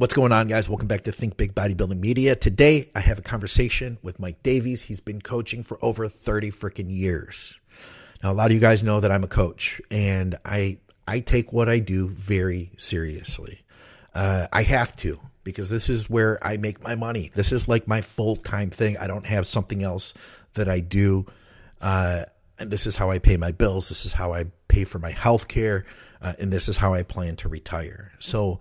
What's going on, guys? Welcome back to Think Big Bodybuilding Media. Today, I have a conversation with Mike Davies. He's been coaching for over 30 freaking years. Now, a lot of you guys know that I'm a coach, and I I take what I do very seriously. Uh, I have to because this is where I make my money. This is like my full time thing. I don't have something else that I do. Uh, and this is how I pay my bills. This is how I pay for my health care. Uh, and this is how I plan to retire. So,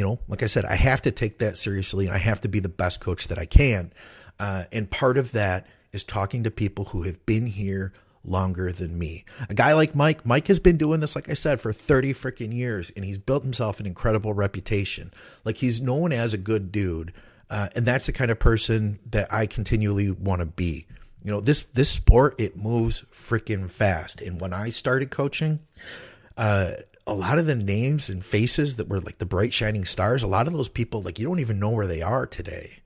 you know, like I said, I have to take that seriously. I have to be the best coach that I can. Uh, and part of that is talking to people who have been here longer than me. A guy like Mike, Mike has been doing this, like I said, for 30 freaking years, and he's built himself an incredible reputation. Like he's known as a good dude. Uh, and that's the kind of person that I continually want to be. You know, this this sport it moves freaking fast. And when I started coaching, uh, a lot of the names and faces that were like the bright shining stars, a lot of those people, like you don't even know where they are today.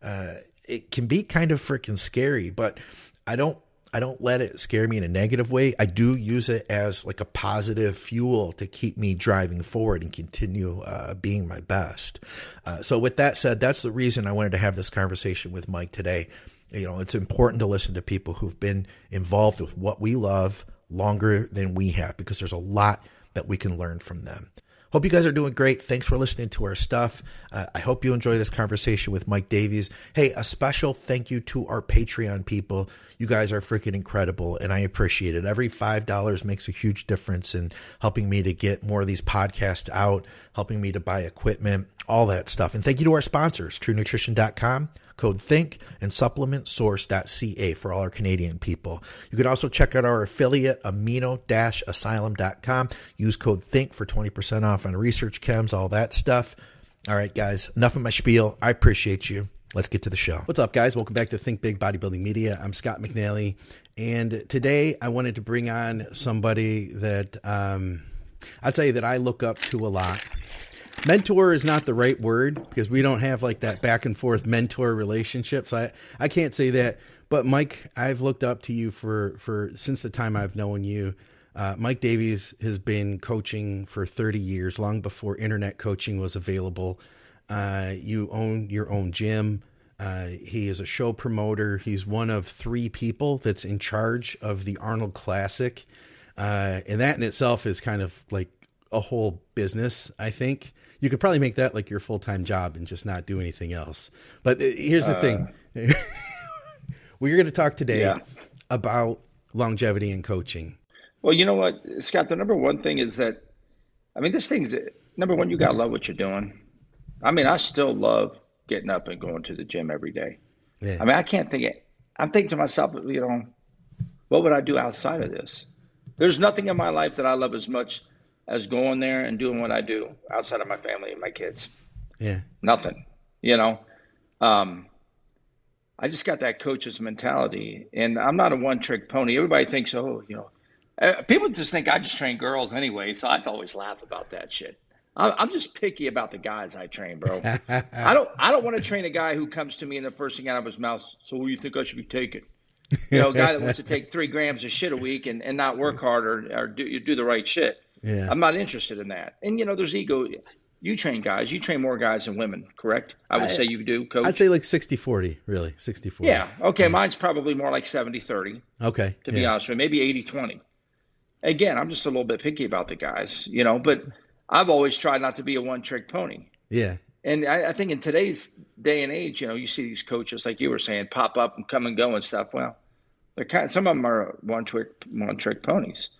Uh, it can be kind of freaking scary, but I don't I don't let it scare me in a negative way. I do use it as like a positive fuel to keep me driving forward and continue uh, being my best. Uh, so, with that said, that's the reason I wanted to have this conversation with Mike today. You know, it's important to listen to people who've been involved with what we love longer than we have because there's a lot that we can learn from them. Hope you guys are doing great. Thanks for listening to our stuff. Uh, I hope you enjoy this conversation with Mike Davies. Hey, a special thank you to our Patreon people. You guys are freaking incredible, and I appreciate it. Every $5 makes a huge difference in helping me to get more of these podcasts out, helping me to buy equipment, all that stuff. And thank you to our sponsors, truenutrition.com code THINK, and supplementsource.ca for all our Canadian people. You can also check out our affiliate, amino-asylum.com. Use code THINK for 20% off on research chems, all that stuff. All right, guys, enough of my spiel. I appreciate you. Let's get to the show. What's up, guys? Welcome back to Think Big Bodybuilding Media. I'm Scott McNally, and today I wanted to bring on somebody that um, I'd say that I look up to a lot mentor is not the right word because we don't have like that back and forth mentor relationship. So I, I can't say that. But Mike, I've looked up to you for, for since the time I've known you. Uh, Mike Davies has been coaching for 30 years, long before internet coaching was available. Uh, you own your own gym. Uh, he is a show promoter. He's one of three people that's in charge of the Arnold Classic. Uh, and that in itself is kind of like a whole business, I think you could probably make that like your full time job and just not do anything else. But uh, here's the uh, thing: we're going to talk today yeah. about longevity and coaching. Well, you know what, Scott. The number one thing is that, I mean, this thing is number one. You got to love what you're doing. I mean, I still love getting up and going to the gym every day. Yeah. I mean, I can't think. It, I'm thinking to myself, you know, what would I do outside of this? There's nothing in my life that I love as much as going there and doing what I do outside of my family and my kids. Yeah. Nothing. You know, um, I just got that coach's mentality, and I'm not a one trick pony. Everybody thinks, oh, you know, uh, people just think I just train girls anyway. So I always laugh about that shit. I'm just picky about the guys I train, bro. I don't. I don't want to train a guy who comes to me and the first thing out of his mouth. So, what do you think I should be taking? You know, a guy that wants to take three grams of shit a week and, and not work hard or, or do do the right shit. Yeah. I'm not interested in that. And you know, there's ego. You train guys. You train more guys than women, correct? I would I, say you do, coach. I'd say like 60-40, really. 60-40. Yeah. Okay. Yeah. Mine's probably more like 70-30. Okay. To yeah. be honest with you. Maybe 80-20. Again, I'm just a little bit picky about the guys, you know, but I've always tried not to be a one trick pony. Yeah. And I, I, think in today's day and age, you know, you see these coaches, like you were saying, pop up and come and go and stuff. Well, they're kind of, some of them are one trick, one trick ponies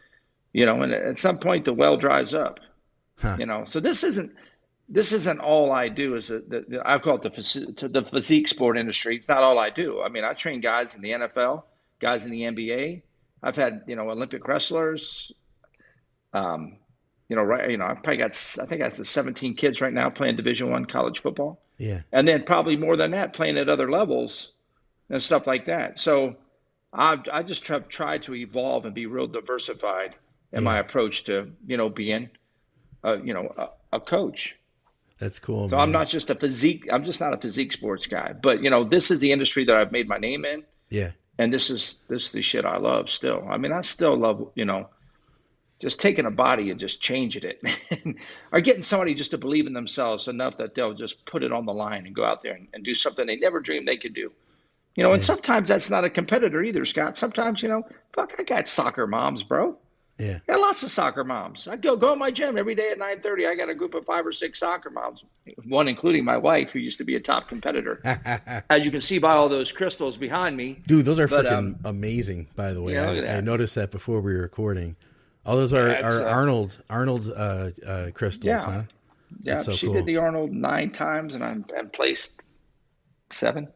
you know, and at some point the well dries up, huh. you know. So this isn't this isn't all I do. Is the, I call it the the physique sport industry. It's not all I do. I mean, I train guys in the NFL, guys in the NBA. I've had you know Olympic wrestlers. Um, you know, right? You know, I've probably got I think I have 17 kids right now playing Division One college football. Yeah, and then probably more than that playing at other levels and stuff like that. So I've I just try, try to evolve and be real diversified in yeah. my approach to you know being a, you know a, a coach. That's cool. So man. I'm not just a physique. I'm just not a physique sports guy. But you know, this is the industry that I've made my name in. Yeah. And this is this is the shit I love still. I mean, I still love you know just taking a body and just changing it, man, or getting somebody just to believe in themselves enough that they'll just put it on the line and go out there and, and do something they never dreamed they could do. You know, and sometimes that's not a competitor either, Scott. Sometimes, you know, fuck, I got soccer moms, bro. Yeah. Got lots of soccer moms. I go go in my gym every day at nine thirty. I got a group of five or six soccer moms, one including my wife, who used to be a top competitor. As you can see by all those crystals behind me, Dude, those are freaking um, amazing, by the way. yeah, I, I noticed that before we were recording. All those are, Yeah, are uh, Arnold Arnold uh, uh, crystals, Yeah. huh? yeah, so she cool. did the Arnold nine times, and I'm and placed seven,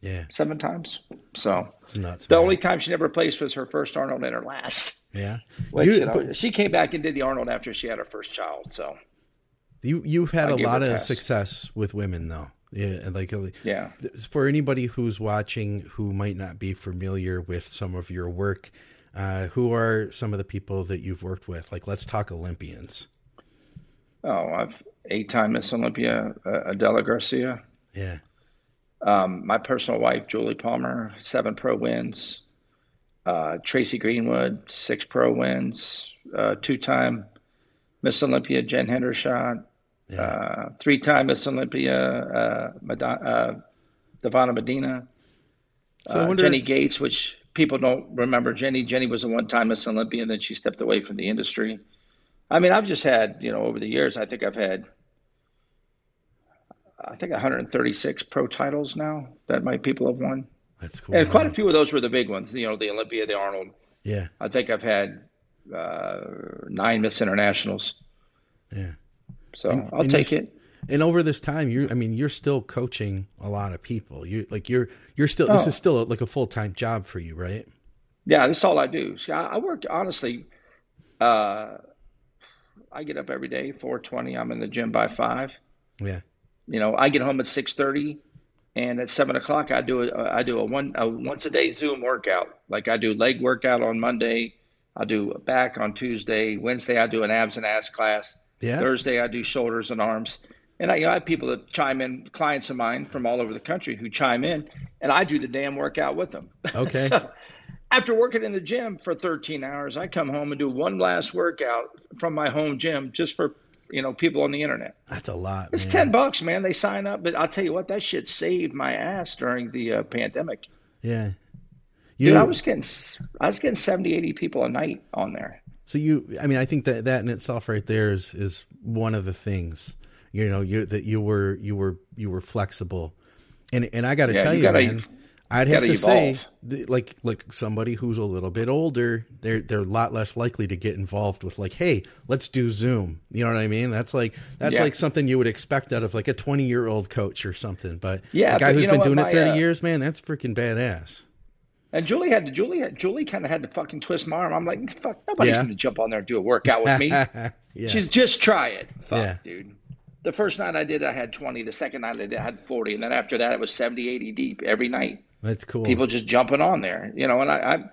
Yeah, seven times. So it's nuts. the man. only time she never placed was her first Arnold and her last. yeah. Which, You- you know, but- she came back and did the Arnold after she had her first child. So You you've had a lot a of success with women though. Yeah, like uh, yeah, for anybody who's watching who might not be familiar with some of your work, uh, who are some of the people that you've worked with? Like, let's talk Olympians. oh, I've eight-time Miss Olympia, uh, Adela Garcia. Yeah, Um, my personal wife, Julie Palmer, seven pro wins. Uh, Tracy Greenwood, six pro wins. Uh, two-time Miss Olympia, Jen Hendershott. yeah, Uh, three-time Miss Olympia, uh, Madonna, uh, Davana Medina. So uh, wonder- Jenny Gates, which people don't remember. Jenny, Jenny was a one-time Miss Olympia, and then she stepped away from the industry. I mean, I've just had, you know, over the years, I think I've had, I think 136 pro titles now that my people have won. that's cool. And quite a few of those were the big ones, you know, the Olympia, the Arnold. Yeah, I think I've had uh, nine Miss Internationals. yeah. So And- I'll and take it. And over this time, you I mean, you're still coaching a lot of people. You like you're you're still this Oh. is still like a full time job for you, right? Yeah, that's all I do. See, I, I work honestly. Uh, I get up every day, four twenty. I'm in the gym by five. Yeah, You know, I get home at six thirty, and at seven o'clock, I do a I do a one a once a day Zoom workout. Like I do leg workout on Monday, I do back on Tuesday, Wednesday I do an abs and ass class. yeah. Thursday I do shoulders and arms. And I, you know, I have people that chime in, clients of mine from all over the country who chime in, and I do the damn workout with them. Okay. so after working in the gym for 13 hours, I come home and do one last workout from my home gym just for you know people on the internet. That's a lot. It's man. 10 bucks, man. They sign up, but I'll tell you what, that shit saved my ass during the uh, pandemic. Yeah. You, Dude, I was getting I was getting 70, 80 people a night on there. So you, I mean, I think that that in itself right there is is one of the things. You know, you that you were you were you were flexible, and and I got to Yeah, tell you you, gotta- man, I'd have to say, like like somebody who's a little bit older, they're they're a lot less likely to get involved with like, hey, let's do Zoom. You know what I mean? That's like that's Yeah. like something you would expect out of like a twenty year old coach or something. But Yeah, a guy who's been doing my, it thirty uh, years, man, that's freaking badass. And Julie had to Julie had, Julie kind of had to fucking twist my arm. I'm like, fuck, nobody's Yeah. gonna jump on there and do a workout with me. yeah, She's just try it. Fuck, Yeah. dude. The first night I did, I had 20. The second night I did, I had 40. And then after that, it was 70, 80 deep every night. That's cool. People just jumping on there, you know. And I, I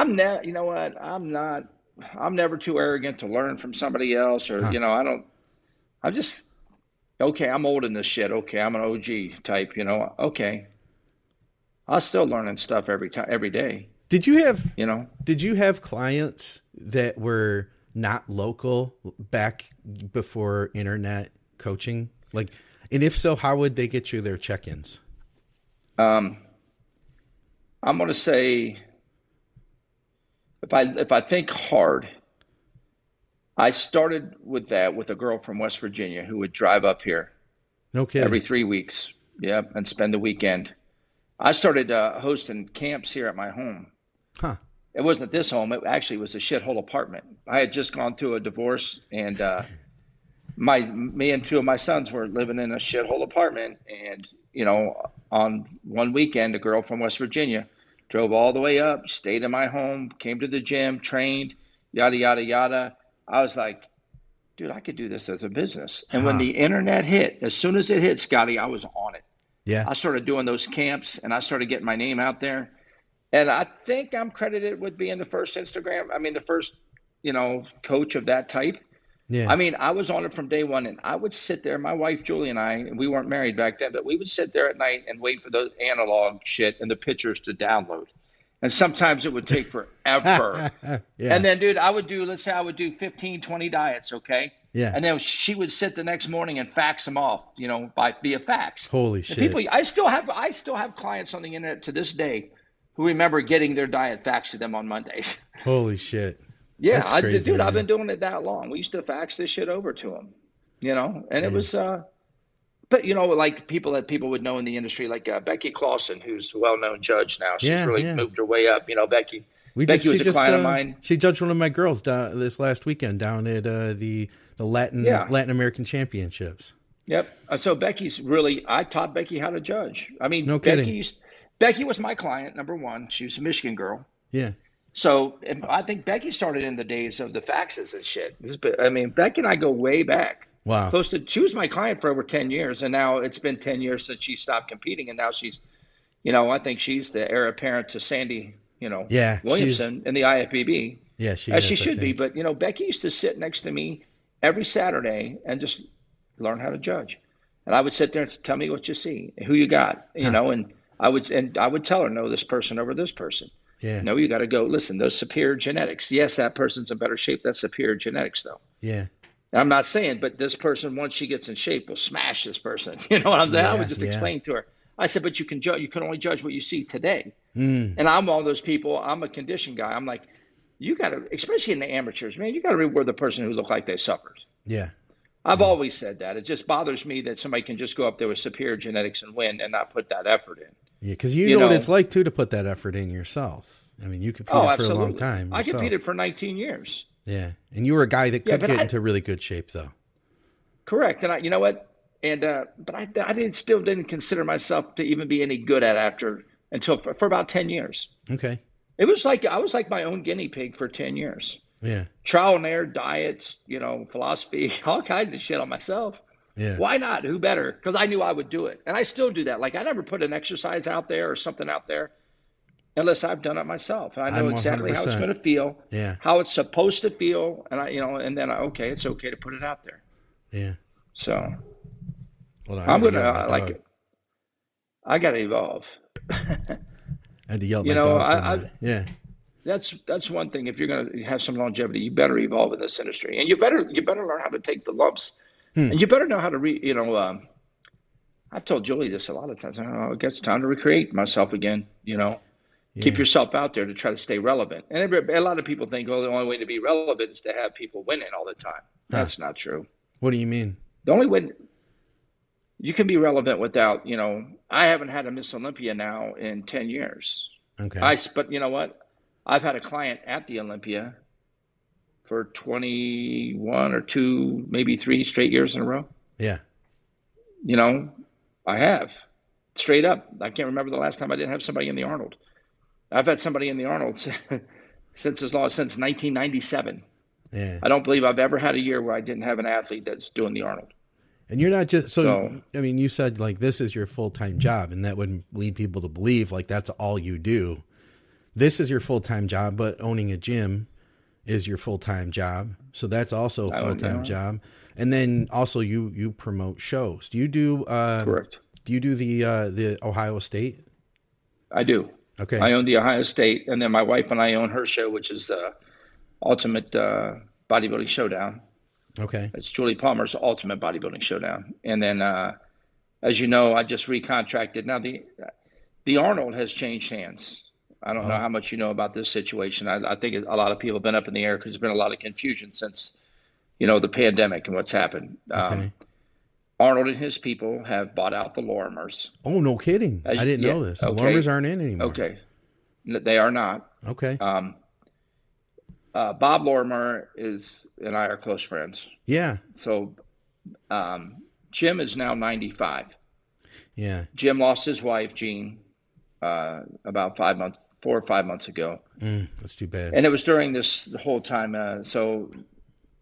I'm never, you know what? I'm not. I'm never too arrogant to learn from somebody else, or Huh. you know, I don't. I'm just okay. I'm old in this shit. Okay, I'm an OG type. You know. Okay. I'm still learning stuff every time, every day. Did you have You know. Did you have clients that were not local back before internet coaching? Like, and if so, how would they get you their check-ins? Um, I'm going to say, if I if I think hard, I started with that with a girl from West Virginia who would drive up here No kidding. every three weeks, yeah, and spend the weekend. I started uh, hosting camps here at my home. huh? It wasn't at this home; it actually was a shithole apartment. I had just gone through a divorce, and uh, my me and two of my sons were living in a shithole apartment. And you know, on one weekend, a girl from West Virginia drove all the way up, stayed in my home, came to the gym, trained, yada yada yada. I was like, dude, I could do this as a business. And when the internet hit, as soon as it hit, Scotty, I was on it. Yeah. I started doing those camps and I started getting my name out there. And I think I'm credited with being the first Instagram, I mean, the first, you know, coach of that type. Yeah. I mean, I was on it from day one and I would sit there, my wife Julie and I, we weren't married back then, but we would sit there at night and wait for the analog shit and the pictures to download. And sometimes it would take forever. yeah. And then, dude, I would do, let's say I would do 15, 20 diets, okay? yeah. And then she would sit the next morning and fax them off, you know, by via fax. Holy And shit. people, I still have, I still have clients on the internet to this day who remember getting their diet faxed to them on Mondays. Holy shit. Yeah, I, crazy, dude, I've been doing it that long. We used to fax this shit over to them, you know, and it Yeah. was, uh, but you know, like people that people would know in the industry, like uh, Becky Clawson, who's a well-known judge now. She's Yeah, really yeah. moved her way up. You know, Becky. We Becky just, was a just, client uh, of mine. She judged one of my girls down this last weekend down at uh, the the Latin Yeah. Latin American Championships. Yep. Uh, So Becky's really, I taught Becky how to judge. I mean, No kidding. Becky was my client, number one. She was a Michigan girl. Yeah. So I think Becky started in the days of the faxes and shit. Is- I mean, Becky and I go way back. Wow. Close to, she was my client for over 10 years. And now it's been 10 years since she stopped competing. And now she's, you know, I think she's the heir apparent to Sandy, you know, Yeah, Williamson in the IFBB. Yeah, she as is, she should be. But you know, Becky used to sit next to me every Saturday and just learn how to judge. And I would sit there and say, tell me what you see, who you got, you Huh. know, and I would and I would tell her, no, this person over this person. Yeah. No, you got to go. Listen, those superior genetics. Yes, that person's in better shape. That's superior genetics, though. Yeah. I'm not saying, but this person, once she gets in shape, will smash this person. You know what I'm saying? I would just yeah. explain to her. I said, but you can judge. You can only judge what you see today. Mm. And I'm one of those people. I'm a condition guy. I'm like, you got to, especially in the amateurs, man. You got to reward the person who looked like they suffered. Yeah. I've always said that. It just bothers me that somebody can just go up there with superior genetics and win and not put that effort in. Yeah, because you, You know, what it's like too to put that effort in yourself. I mean, you competed Oh, for a long time. I competed for 19 years. Yeah, and you were a guy that could but get I- into really good shape, though. Correct. And I, you know what? And uh, but I, I didn't still didn't consider myself to even be any good at after until for, for about 10 years. Okay. It was like I was like my own guinea pig for 10 years. Yeah. Trial and error, diets, you know, philosophy, all kinds of shit on myself. Yeah. Why not? Who better? Because I knew I would do it, and I still do that. Like I never put an exercise out there or something out there unless I've done it myself. I know I'm exactly how it's going to feel, Yeah. how it's supposed to feel, and I, you know, and then I, okay, it's okay to put it out there. Yeah. So Well, I I'm gonna yell at uh, my like. I got to evolve. I had to yell at you my know, I- a yeah. That's that's one thing. If you're going to have some longevity, you better evolve in this industry, and you better you better learn how to take the lumps, Hmm. and you better know how to re. You know, um, I've told Julie this a lot of times. Oh, I guess it's time to recreate myself again. You know, keep yourself out there to try to stay relevant. And every, a lot of people think, oh, the only way to be relevant is to have people winning all the time. That's not true. What do you mean? The only way you can be relevant without, you know, I haven't had a Miss Olympia now in ten years. Okay. I, but you know what? I've had a client at the Olympia for 21 or two, maybe three straight years in a row. yeah. You know, I have straight up. I can't remember the last time I didn't have somebody in the Arnold. I've had somebody in the Arnold since as long as since 1997. Yeah. I don't believe I've ever had a year where I didn't have an athlete that's doing the Arnold. And you're not just so, So- I mean, you said like this is your full time job, and that would lead people to believe like that's all you do. This is your full time job, but owning a gym is your full time job. So that's also a full time job. And then also you you promote shows. Do you do uh Correct. do you do the uh the Ohio State? I do. Okay. I own the Ohio State, and then my wife and I own her show, which is the Ultimate uh, Bodybuilding Showdown. okay. It's Julie Palmer's Ultimate Bodybuilding Showdown. And then, uh, as you know, I just recontracted. Now the the Arnold has changed hands. I don't know Uh-huh. how much you know about this situation. I, I think a lot of people have been up in the air because there's been a lot of confusion since, you know, the pandemic and what's happened. Okay. Um, Arnold and his people have bought out the Lorimers. oh no kidding. As- I didn't know this. The okay. Lorimers aren't in anymore. Okay, they are not. Okay. Um, uh, Bob Lorimer is and I are close friends. yeah. So um, Jim is now 95. Yeah. Jim lost his wife, Jean, uh, about five months, four or five months ago, Mm, that's too bad. and it was during this the whole time. Uh, so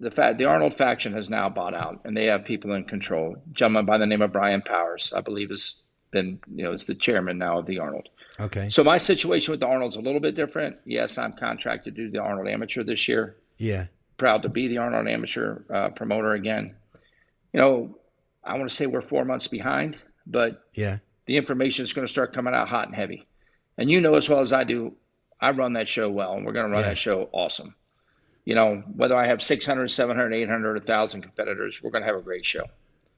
the fa- the Arnold faction has now bought out, and they have people in control. A gentleman by the name of Brian Powers, I believe, has been you know is the chairman now of the Arnold. okay. So my situation with the Arnold's a little bit different. Yes, I'm contracted to do the Arnold Amateur this year. Yeah. Proud to be the Arnold Amateur uh, promoter again. You know, I want to say we're four months behind, but Yeah. the information is going to start coming out hot and heavy. And you know as well as I do, I run that show well, and we're going to run Yeah. that show awesome. You know, whether I have 600, 700, 800, 1,000 competitors, we're going to have a great show.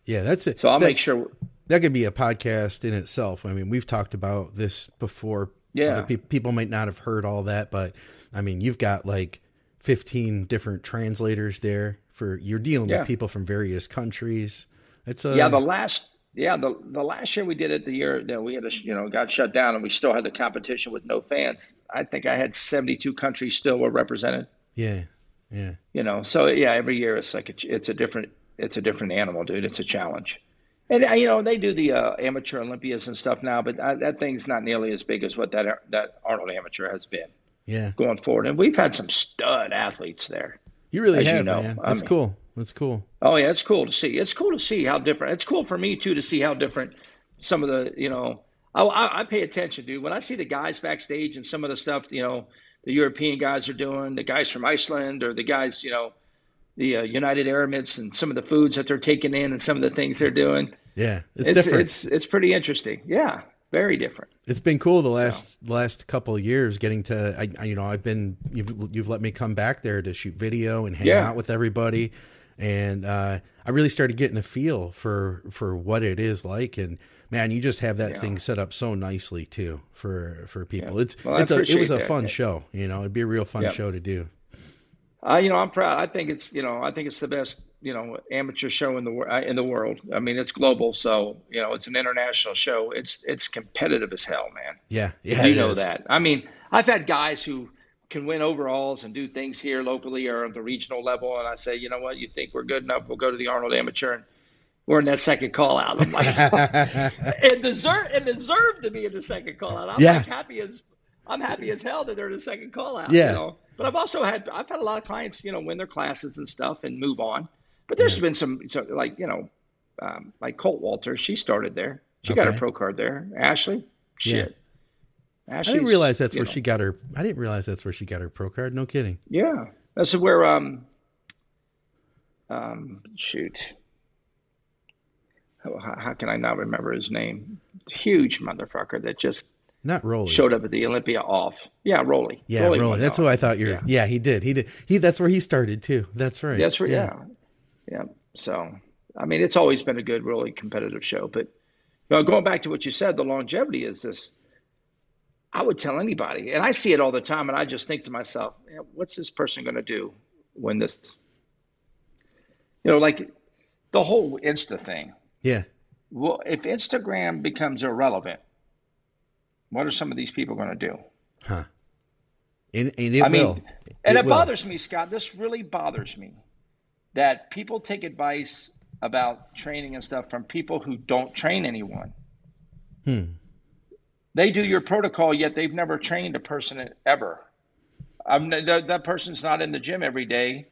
Yeah, that's it. So I'll that, make sure. that could be a podcast in itself. I mean, we've talked about this before. Yeah. Peop people might not have heard all that, but I mean, you've got like 15 different translators there for you're dealing Yeah. with people from various countries. It's a Yeah, the last yeah the the last year we did it, the year that we had a, you know got shut down, and we still had the competition with no fans. I think I had 72 countries still were represented. yeah, yeah, You know, so yeah, every year it's like a, it's a different it's a different animal, dude. It's a challenge. And uh, you know they do the uh, amateur Olympias and stuff now, but uh, that thing's not nearly as big as what that that Arnold Amateur has been yeah. going forward. And we've had some stud athletes there. You really As you have, know, man. I That's mean- cool. That's cool. Oh yeah, it's cool to see. It's cool to see how different. It's cool for me too to see how different some of the you know. I, I, I pay attention, dude. When I see the guys backstage and some of the stuff you know the European guys are doing, the guys from Iceland or the guys you know the uh, United Emirates and some of the foods that they're taking in and some of the things they're doing. Yeah, it's, It's different. it's it's pretty interesting. Yeah, very different. it's been cool the last last couple of years getting to I, I you know I've been you've you've let me come back there to shoot video and hang Yeah. out with everybody and uh I really started getting a feel for for what it is like and man you just have that Yeah. thing set up so nicely too for for people Yeah. it's Well, it's a it was a that. fun show you know it'd be a real fun Yeah. show to do Uh, you know, I'm proud. I think it's you know I think it's the best you know amateur show in the uh, in the world. I mean, it's global, so you know it's an international show. It's it's competitive as hell, man. yeah yeah you know is. that. I mean, I've had guys who can win overalls and do things here locally or at the regional level, and I say, you know what, you think we're good enough? We'll go to the Arnold Amateur, and we're in that second call out. I'm like, it deserve it deserved to be in the second call out. I'm Yeah. like happy as I'm happy as hell that they're in the second call out. Yeah. You know? But I've also had I've had a lot of clients, you know, win their classes and stuff and move on. But there's been some so, like you know, um, like Kaltwasser, she started there. She got Okay. her pro card there. Ashley, shit. I didn't realize that's where know, she got her I didn't realize that's where she got her pro card no kidding Yeah, that's where um, um, shoot. How, how can I not remember his name? Huge motherfucker that just not Roelly showed up at the Olympia off. Yeah, Roelly. yeah Roelly, won that's off. who I thought you're Yeah. yeah. he did he did he that's where he started too that's right That's where, yeah. yeah, So, I mean, it's always been a good, really competitive show. But you know, going back to what you said, the longevity is this. I would tell anybody, and I see it all the time, and I just think to myself, "Man, what's this person going to do when this, you know, like the whole Insta thing. yeah Well, if Instagram becomes irrelevant, what are some of these people going to do? Huh. And, and it I mean, will. and it, will. bothers me, Scott. This really bothers me that people take advice about training and stuff from people who don't train anyone. Hmm. They do your protocol, yet they've never trained a person ever. I'm, that, that person's not in the gym every day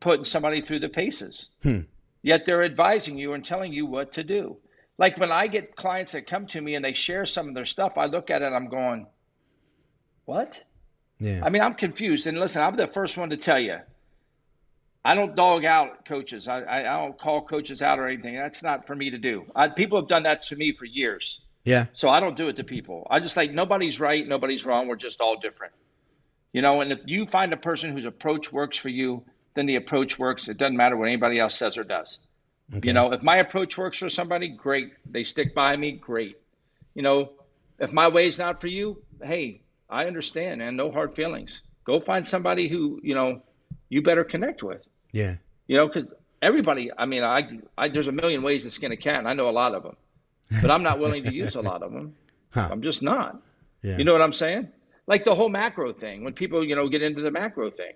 putting somebody through the paces. Hmm. Yet they're advising you and telling you what to do. Like when I get clients that come to me and they share some of their stuff, I look at it, and I'm going, what? Yeah. I mean, I'm confused. And listen, I'm the first one to tell you, I don't dog out coaches. I, I, I don't call coaches out or anything. That's not for me to do. I, people have done that to me for years. Yeah. So I don't do it to people. I just like nobody's right, nobody's wrong. We're just all different. You know, and if you find a person whose approach works for you, then the approach works. It doesn't matter what anybody else says or does. Okay. You know, if my approach works for somebody, great. They stick by me, great. You know, if my way's not for you, hey, I understand, and no hard feelings. Go find somebody who you know you better connect with. Yeah. You know, because everybody. I mean, I, I there's a million ways to skin a cat, and I know a lot of them, but I'm not willing to use a lot of them. Huh. I'm just not. Yeah. You know what I'm saying? Like the whole macro thing. When people you know get into the macro thing,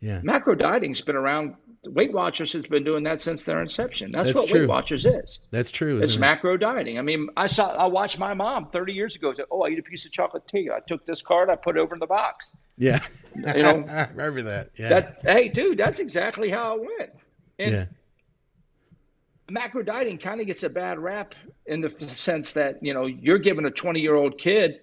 yeah. macro dieting's been around. Weight Watchers has been doing that since their inception. That's, That's what true. Weight Watchers is. That's true. It's it? macro dieting. I mean, I saw I watched my mom 30 years ago say, "Oh, I eat a piece of chocolate tea. I took this card, I put it over in the box." Yeah. You know, I remember that. Yeah. That hey, dude, that's exactly how it went. And yeah. Macro dieting kind of gets a bad rap in the sense that you know you're giving a 20 year old kid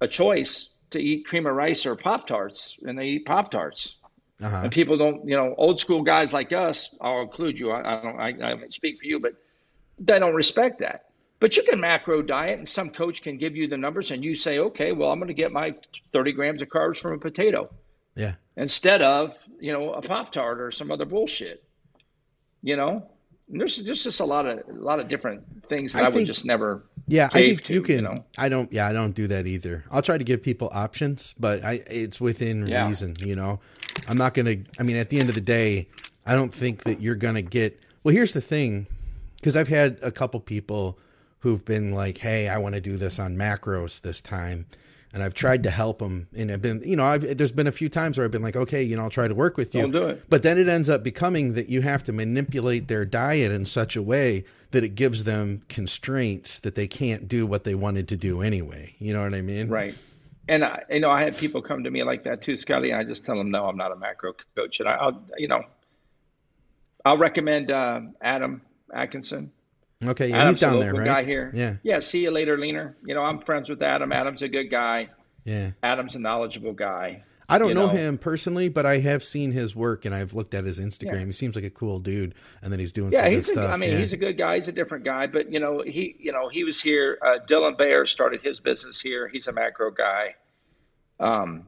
a choice to eat cream of rice or pop tarts, and they eat pop tarts. Uh-huh. And people don't, you know, old school guys like us, I'll include you. I, I don't, I, I speak for you, but they don't respect that. But you can macro diet, and some coach can give you the numbers, and you say, okay, well, I'm going to get my 30 grams of carbs from a potato. Yeah. Instead of, you know, a Pop Tart or some other bullshit. You know? There's, there's just a lot of a lot of different things that I, I think, would just never. Yeah, I think to, you can. You know? I don't. Yeah, I don't do that either. I'll try to give people options, but I it's within yeah. reason. You know, I'm not gonna. I mean, at the end of the day, I don't think that you're gonna get. Well, here's the thing, because I've had a couple people who've been like, "Hey, I want to do this on macros this time." And I've tried to help them, and I've been, you know, I've, there's been a few times where I've been like, okay, you know, I'll try to work with you. Don't do it. But then it ends up becoming that you have to manipulate their diet in such a way that it gives them constraints that they can't do what they wanted to do anyway. You know what I mean? Right. And I, you know, I had people come to me like that too, Scotty. I just tell them, no, I'm not a macro coach, and I, will you know, I'll recommend uh, Adam Atkinson. Okay, yeah, he's down there, right? Guy here. Yeah. Yeah. See you later, Leaner. You know, I'm friends with Adam. Adam's a good guy. Yeah. Adam's a knowledgeable guy. I don't know, know, him personally, but I have seen his work and I've looked at his Instagram. Yeah. He seems like a cool dude, and then he's doing stuff. yeah, he's good a, stuff. I mean, yeah. he's a good guy. He's a different guy, but you know, he you know he was here. Uh, Dylan Bayer started his business here. He's a macro guy. Um,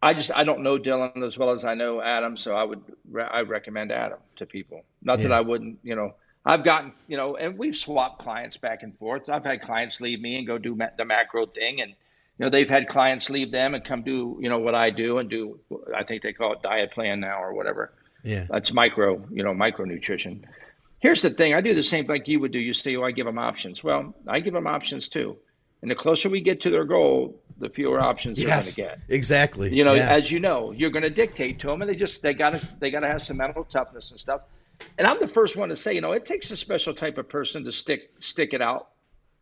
I just I don't know Dylan as well as I know Adam, so I would I recommend Adam to people. Not yeah. that I wouldn't, you know. I've gotten, you know, and we've swapped clients back and forth. I've had clients leave me and go do ma- the macro thing, and you know they've had clients leave them and come do, you know, what I do and do. I think they call it diet plan now or whatever. Yeah, that's micro, you know, micronutrition. Here's the thing: I do the same like you would do. You say, "Oh, I give them options." Well, I give them options too. And the closer we get to their goal, the fewer options yes, they're going to get. Exactly. You know, yeah. as you know, you're going to dictate to them, and they just they got to they got to have some mental toughness and stuff. And I'm the first one to say, you know, it takes a special type of person to stick stick it out.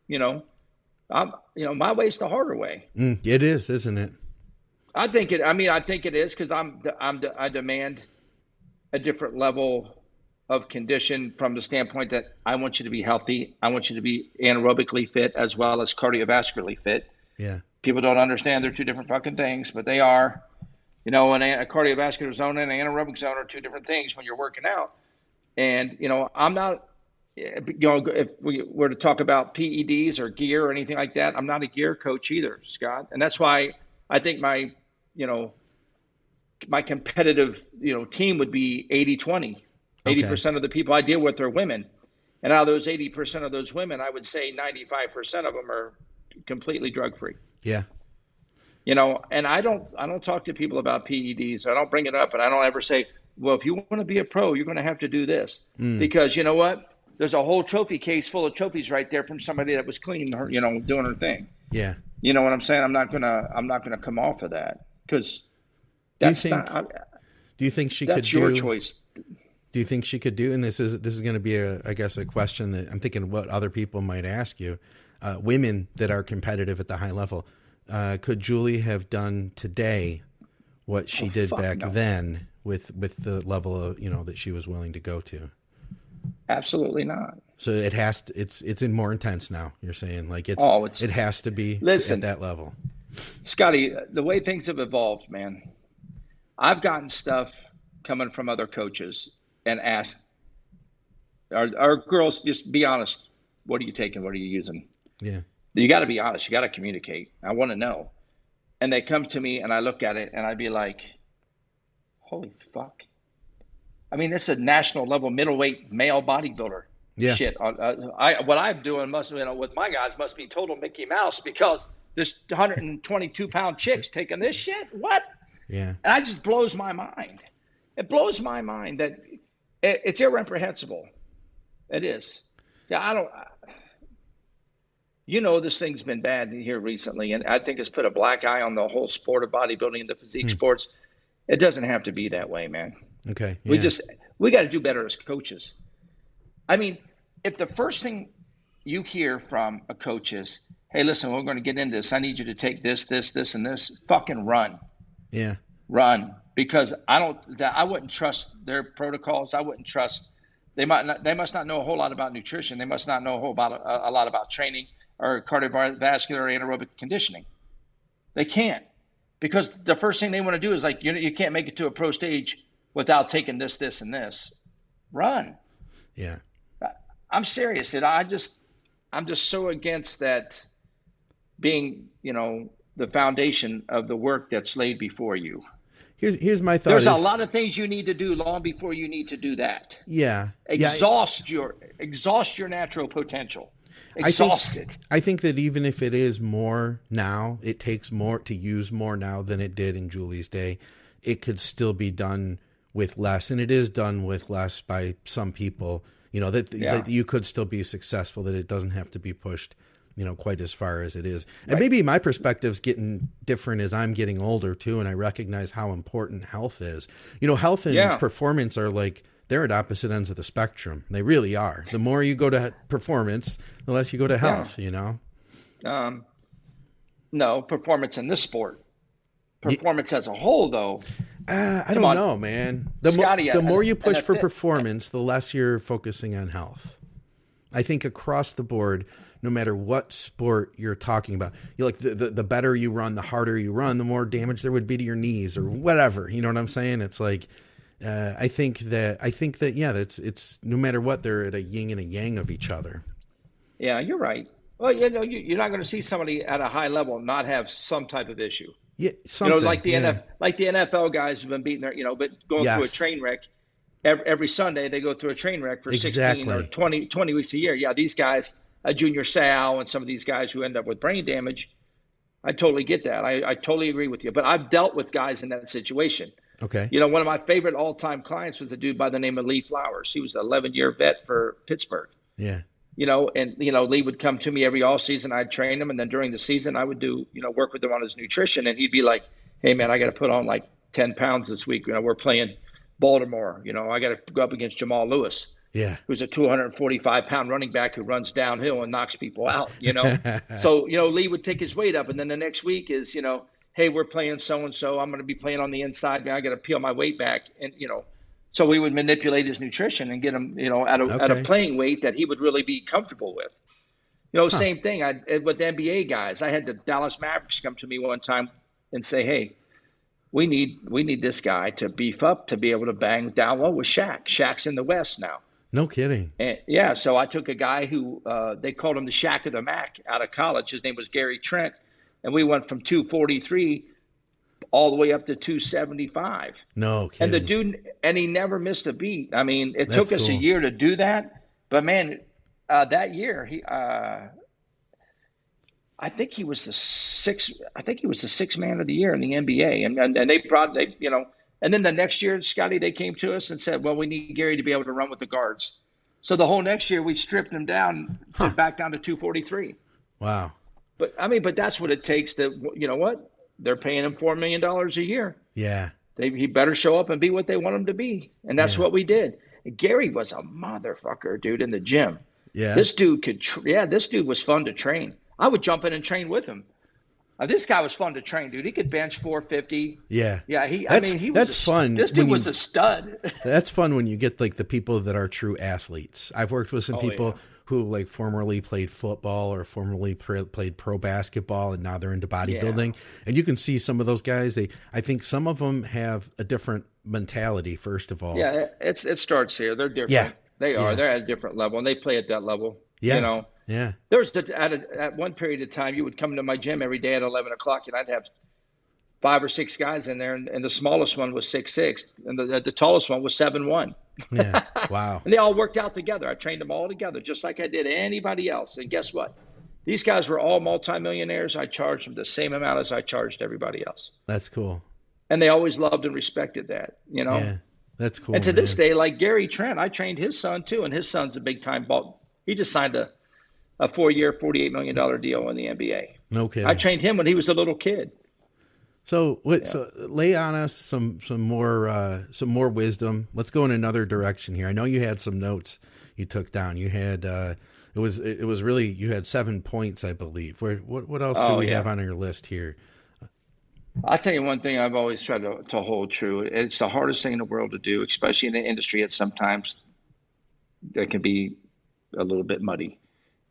You know, I'm you know my way's the harder way. Mm, it is, isn't it? I think it. I mean, I think it is because I'm I'm I demand a different level of condition from the standpoint that I want you to be healthy. I want you to be anaerobically fit as well as cardiovascularly fit. Yeah. People don't understand they're two different fucking things, but they are. You know, an, a cardiovascular zone and an anaerobic zone are two different things when you're working out. And you know, I'm not. You know, if we were to talk about PEDs or gear or anything like that, I'm not a gear coach either, Scott. And that's why I think my, you know, my competitive, you know, team would be 80 20 Eighty percent of the people I deal with are women, and out of those eighty percent of those women, I would say ninety-five percent of them are completely drug-free. Yeah. You know, and I don't I don't talk to people about PEDs. I don't bring it up, and I don't ever say, "Well, if you want to be a pro, you're going to have to do this," mm. because you know what? There's a whole trophy case full of trophies right there from somebody that was clean, her, you know, doing her thing. Yeah. You know what I'm saying? I'm not gonna I'm not gonna come off of that because that's do you think, not. Do you think she that's could? That's your do, choice do you think she could do? And this is this is going to be a, I guess, a question that I'm thinking what other people might ask you. Uh, women that are competitive at the high level, uh, could Julie have done today what she oh, did back no. then with with the level of you know that she was willing to go to? Absolutely not. So it has to. It's it's in more intense now. You're saying like it's, oh, it's it has to be listen, at that level. Scotty, the way things have evolved, man. I've gotten stuff coming from other coaches and ask our, our girls just be honest what are you taking what are you using yeah you got to be honest you got to communicate i want to know and they come to me and i look at it and i'd be like holy fuck i mean this is a national level middleweight male bodybuilder yeah shit uh, uh, I, what i'm doing must you know with my guys must be total mickey mouse because this 122 pound chick's taking this shit what yeah and that just blows my mind it blows my mind that it, it's irreprehensible. It is. Yeah, I don't. You know, this thing's been bad here recently, and I think it's put a black eye on the whole sport of bodybuilding and the physique hmm. sports. It doesn't have to be that way, man. Okay. Yeah. We just we got to do better as coaches. I mean, if the first thing you hear from a coach is, "Hey, listen, we're going to get into this. I need you to take this, this, this, and this," fucking run. Yeah. Run because I don't that I wouldn't trust their protocols. I wouldn't trust they might not, they must not know a whole lot about nutrition. They must not know a whole about a, a lot about training or cardiovascular or anaerobic conditioning. They can't because the first thing they want to do is like you know you can't make it to a pro stage without taking this this and this. Run. Yeah. I'm serious. Dude. I just I'm just so against that being, you know, the foundation of the work that's laid before you. Here's here's my thought. There's is, a lot of things you need to do long before you need to do that. Yeah. Exhaust yeah. your exhaust your natural potential. Exhaust I think. I think that even if it is more now, it takes more to use more now than it did in Julie's day. It could still be done with less, and it is done with less by some people. You know that, yeah. that you could still be successful. That it doesn't have to be pushed you know quite as far as it is and right. maybe my perspective's getting different as i'm getting older too and i recognize how important health is you know health and yeah. performance are like they're at opposite ends of the spectrum they really are the more you go to performance the less you go to health yeah. you know um no performance in this sport performance as a whole though uh, I don't on. know, man. The, Scotty, mo- the more you push for performance, the less you're focusing on health. I think across the board, no matter what sport you're talking about. You like the, the, the better you run, the harder you run, the more damage there would be to your knees or whatever. You know what I'm saying? It's like uh, I think that I think that yeah, that's it's no matter what they're at a yin and a yang of each other. Yeah, you're right. Well, you know, you, are not going to see somebody at a high level not have some type of issue. Yeah, something. You know, like the yeah. NFL, like the NFL guys have been beating their, you know, but going yes. through a train wreck every, every, Sunday. They go through a train wreck for exactly. 16 or 20, 20 weeks a year. Yeah, these guys a Junior Seau and some of these guys who end up with brain damage. I totally get that. I, I totally agree with you. But I've dealt with guys in that situation. Okay. You know, one of my favorite all time clients was a dude by the name of Lee Flowers. He was an 11 year vet for Pittsburgh. Yeah. You know, and, you know, Lee would come to me every all season. I'd train him. And then during the season, I would do, you know, work with him on his nutrition. And he'd be like, hey, man, I got to put on like 10 pounds this week. You know, we're playing Baltimore. You know, I got to go up against Jamal Lewis. Yeah. Who's a 245 pound running back who runs downhill and knocks people out, you know? so, you know, Lee would take his weight up. And then the next week is, you know, hey, we're playing so and so. I'm going to be playing on the inside. Now I got to peel my weight back. And, you know, so we would manipulate his nutrition and get him, you know, at a, okay. at a playing weight that he would really be comfortable with. You know, huh. same thing I, with NBA guys. I had the Dallas Mavericks come to me one time and say, hey, we need we need this guy to beef up to be able to bang down low with Shaq. Shaq's in the West now. No kidding. And, yeah, so I took a guy who uh, they called him the Shaq of the MAC out of college. His name was Gary Trent, and we went from 243 all the way up to 275. No kidding. And the dude, and he never missed a beat. I mean, it That's took us cool. a year to do that, but man, uh, that year he, uh, I think he was the six. I think he was the six man of the year in the NBA, and and, and they brought they you know and then the next year, Scotty, they came to us and said, well, we need Gary to be able to run with the guards. So the whole next year, we stripped him down huh. back down to 243. Wow. But I mean, but that's what it takes to, you know what? They're paying him $4 million a year. Yeah. They, he better show up and be what they want him to be. And that's yeah. what we did. Gary was a motherfucker, dude, in the gym. Yeah. This dude could, tra- yeah, this dude was fun to train. I would jump in and train with him. Uh, this guy was fun to train, dude. He could bench 450. Yeah, yeah. He, that's, I mean, he was that's a, fun. This dude was a stud. that's fun when you get like the people that are true athletes. I've worked with some oh, people yeah. Who like formerly played football or formerly played pro basketball, and now they're into bodybuilding. Yeah. And you can see some of those guys. They, I think, some of them have a different mentality. First of all, yeah, it's it starts here. They're different. Yeah, they are. Yeah. They're at a different level, and they play at that level. Yeah, you know. Yeah. There was at, a, at one period of time, you would come to my gym every day at 11 o'clock, and I'd have five or six guys in there, and, and the smallest one was six six, and the, the tallest one was seven one. Yeah. Wow. and they all worked out together. I trained them all together, just like I did anybody else. And guess what? These guys were all multimillionaires. I charged them the same amount as I charged everybody else. That's cool. And they always loved and respected that, you know. Yeah. That's cool. And to man. this day, like Gary Trent, I trained his son too, and his son's a big time ball. He just signed a a four-year, forty-eight million dollar deal in the NBA. No kidding. I trained him when he was a little kid. So, what, yeah. so lay on us some some more uh, some more wisdom. Let's go in another direction here. I know you had some notes you took down. You had uh, it was it was really you had seven points, I believe. Where, what what else do oh, we yeah. have on your list here? I'll tell you one thing I've always tried to, to hold true. It's the hardest thing in the world to do, especially in the industry. It's sometimes that can be a little bit muddy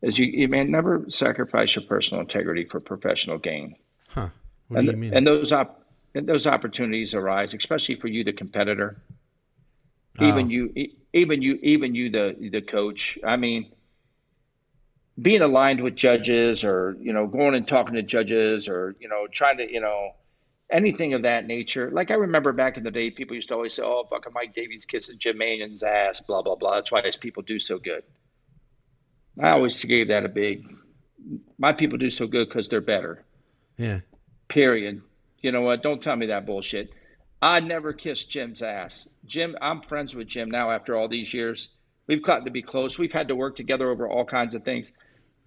is you, you may never sacrifice your personal integrity for professional gain. Huh. What and, do you mean? And those op- and those opportunities arise, especially for you, the competitor. Oh. Even you, even you, even you, the the coach. I mean, being aligned with judges or you know going and talking to judges or you know trying to you know anything of that nature. Like I remember back in the day, people used to always say, "Oh, fucking Mike Davies kissing Jim Manion's ass," blah blah blah. That's why his people do so good. I always gave that a big. My people do so good because they're better. Yeah. Period. You know what? Don't tell me that bullshit. I never kissed Jim's ass. Jim, I'm friends with Jim now after all these years. We've gotten to be close. We've had to work together over all kinds of things.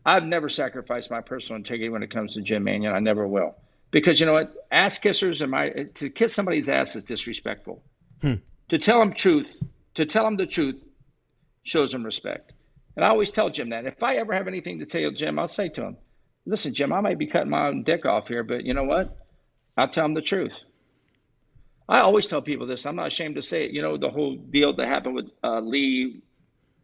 I've never sacrificed my personal integrity when it comes to Jim Manion. I never will. Because you know what? Ass kissers are my to kiss somebody's ass is disrespectful. Hmm. To tell them truth, to tell them the truth shows them respect. And I always tell Jim that. If I ever have anything to tell Jim, I'll say to him, listen, Jim, I might be cutting my own dick off here, but you know what? I'll tell them the truth. I always tell people this. I'm not ashamed to say it. You know, the whole deal that happened with uh, Lee,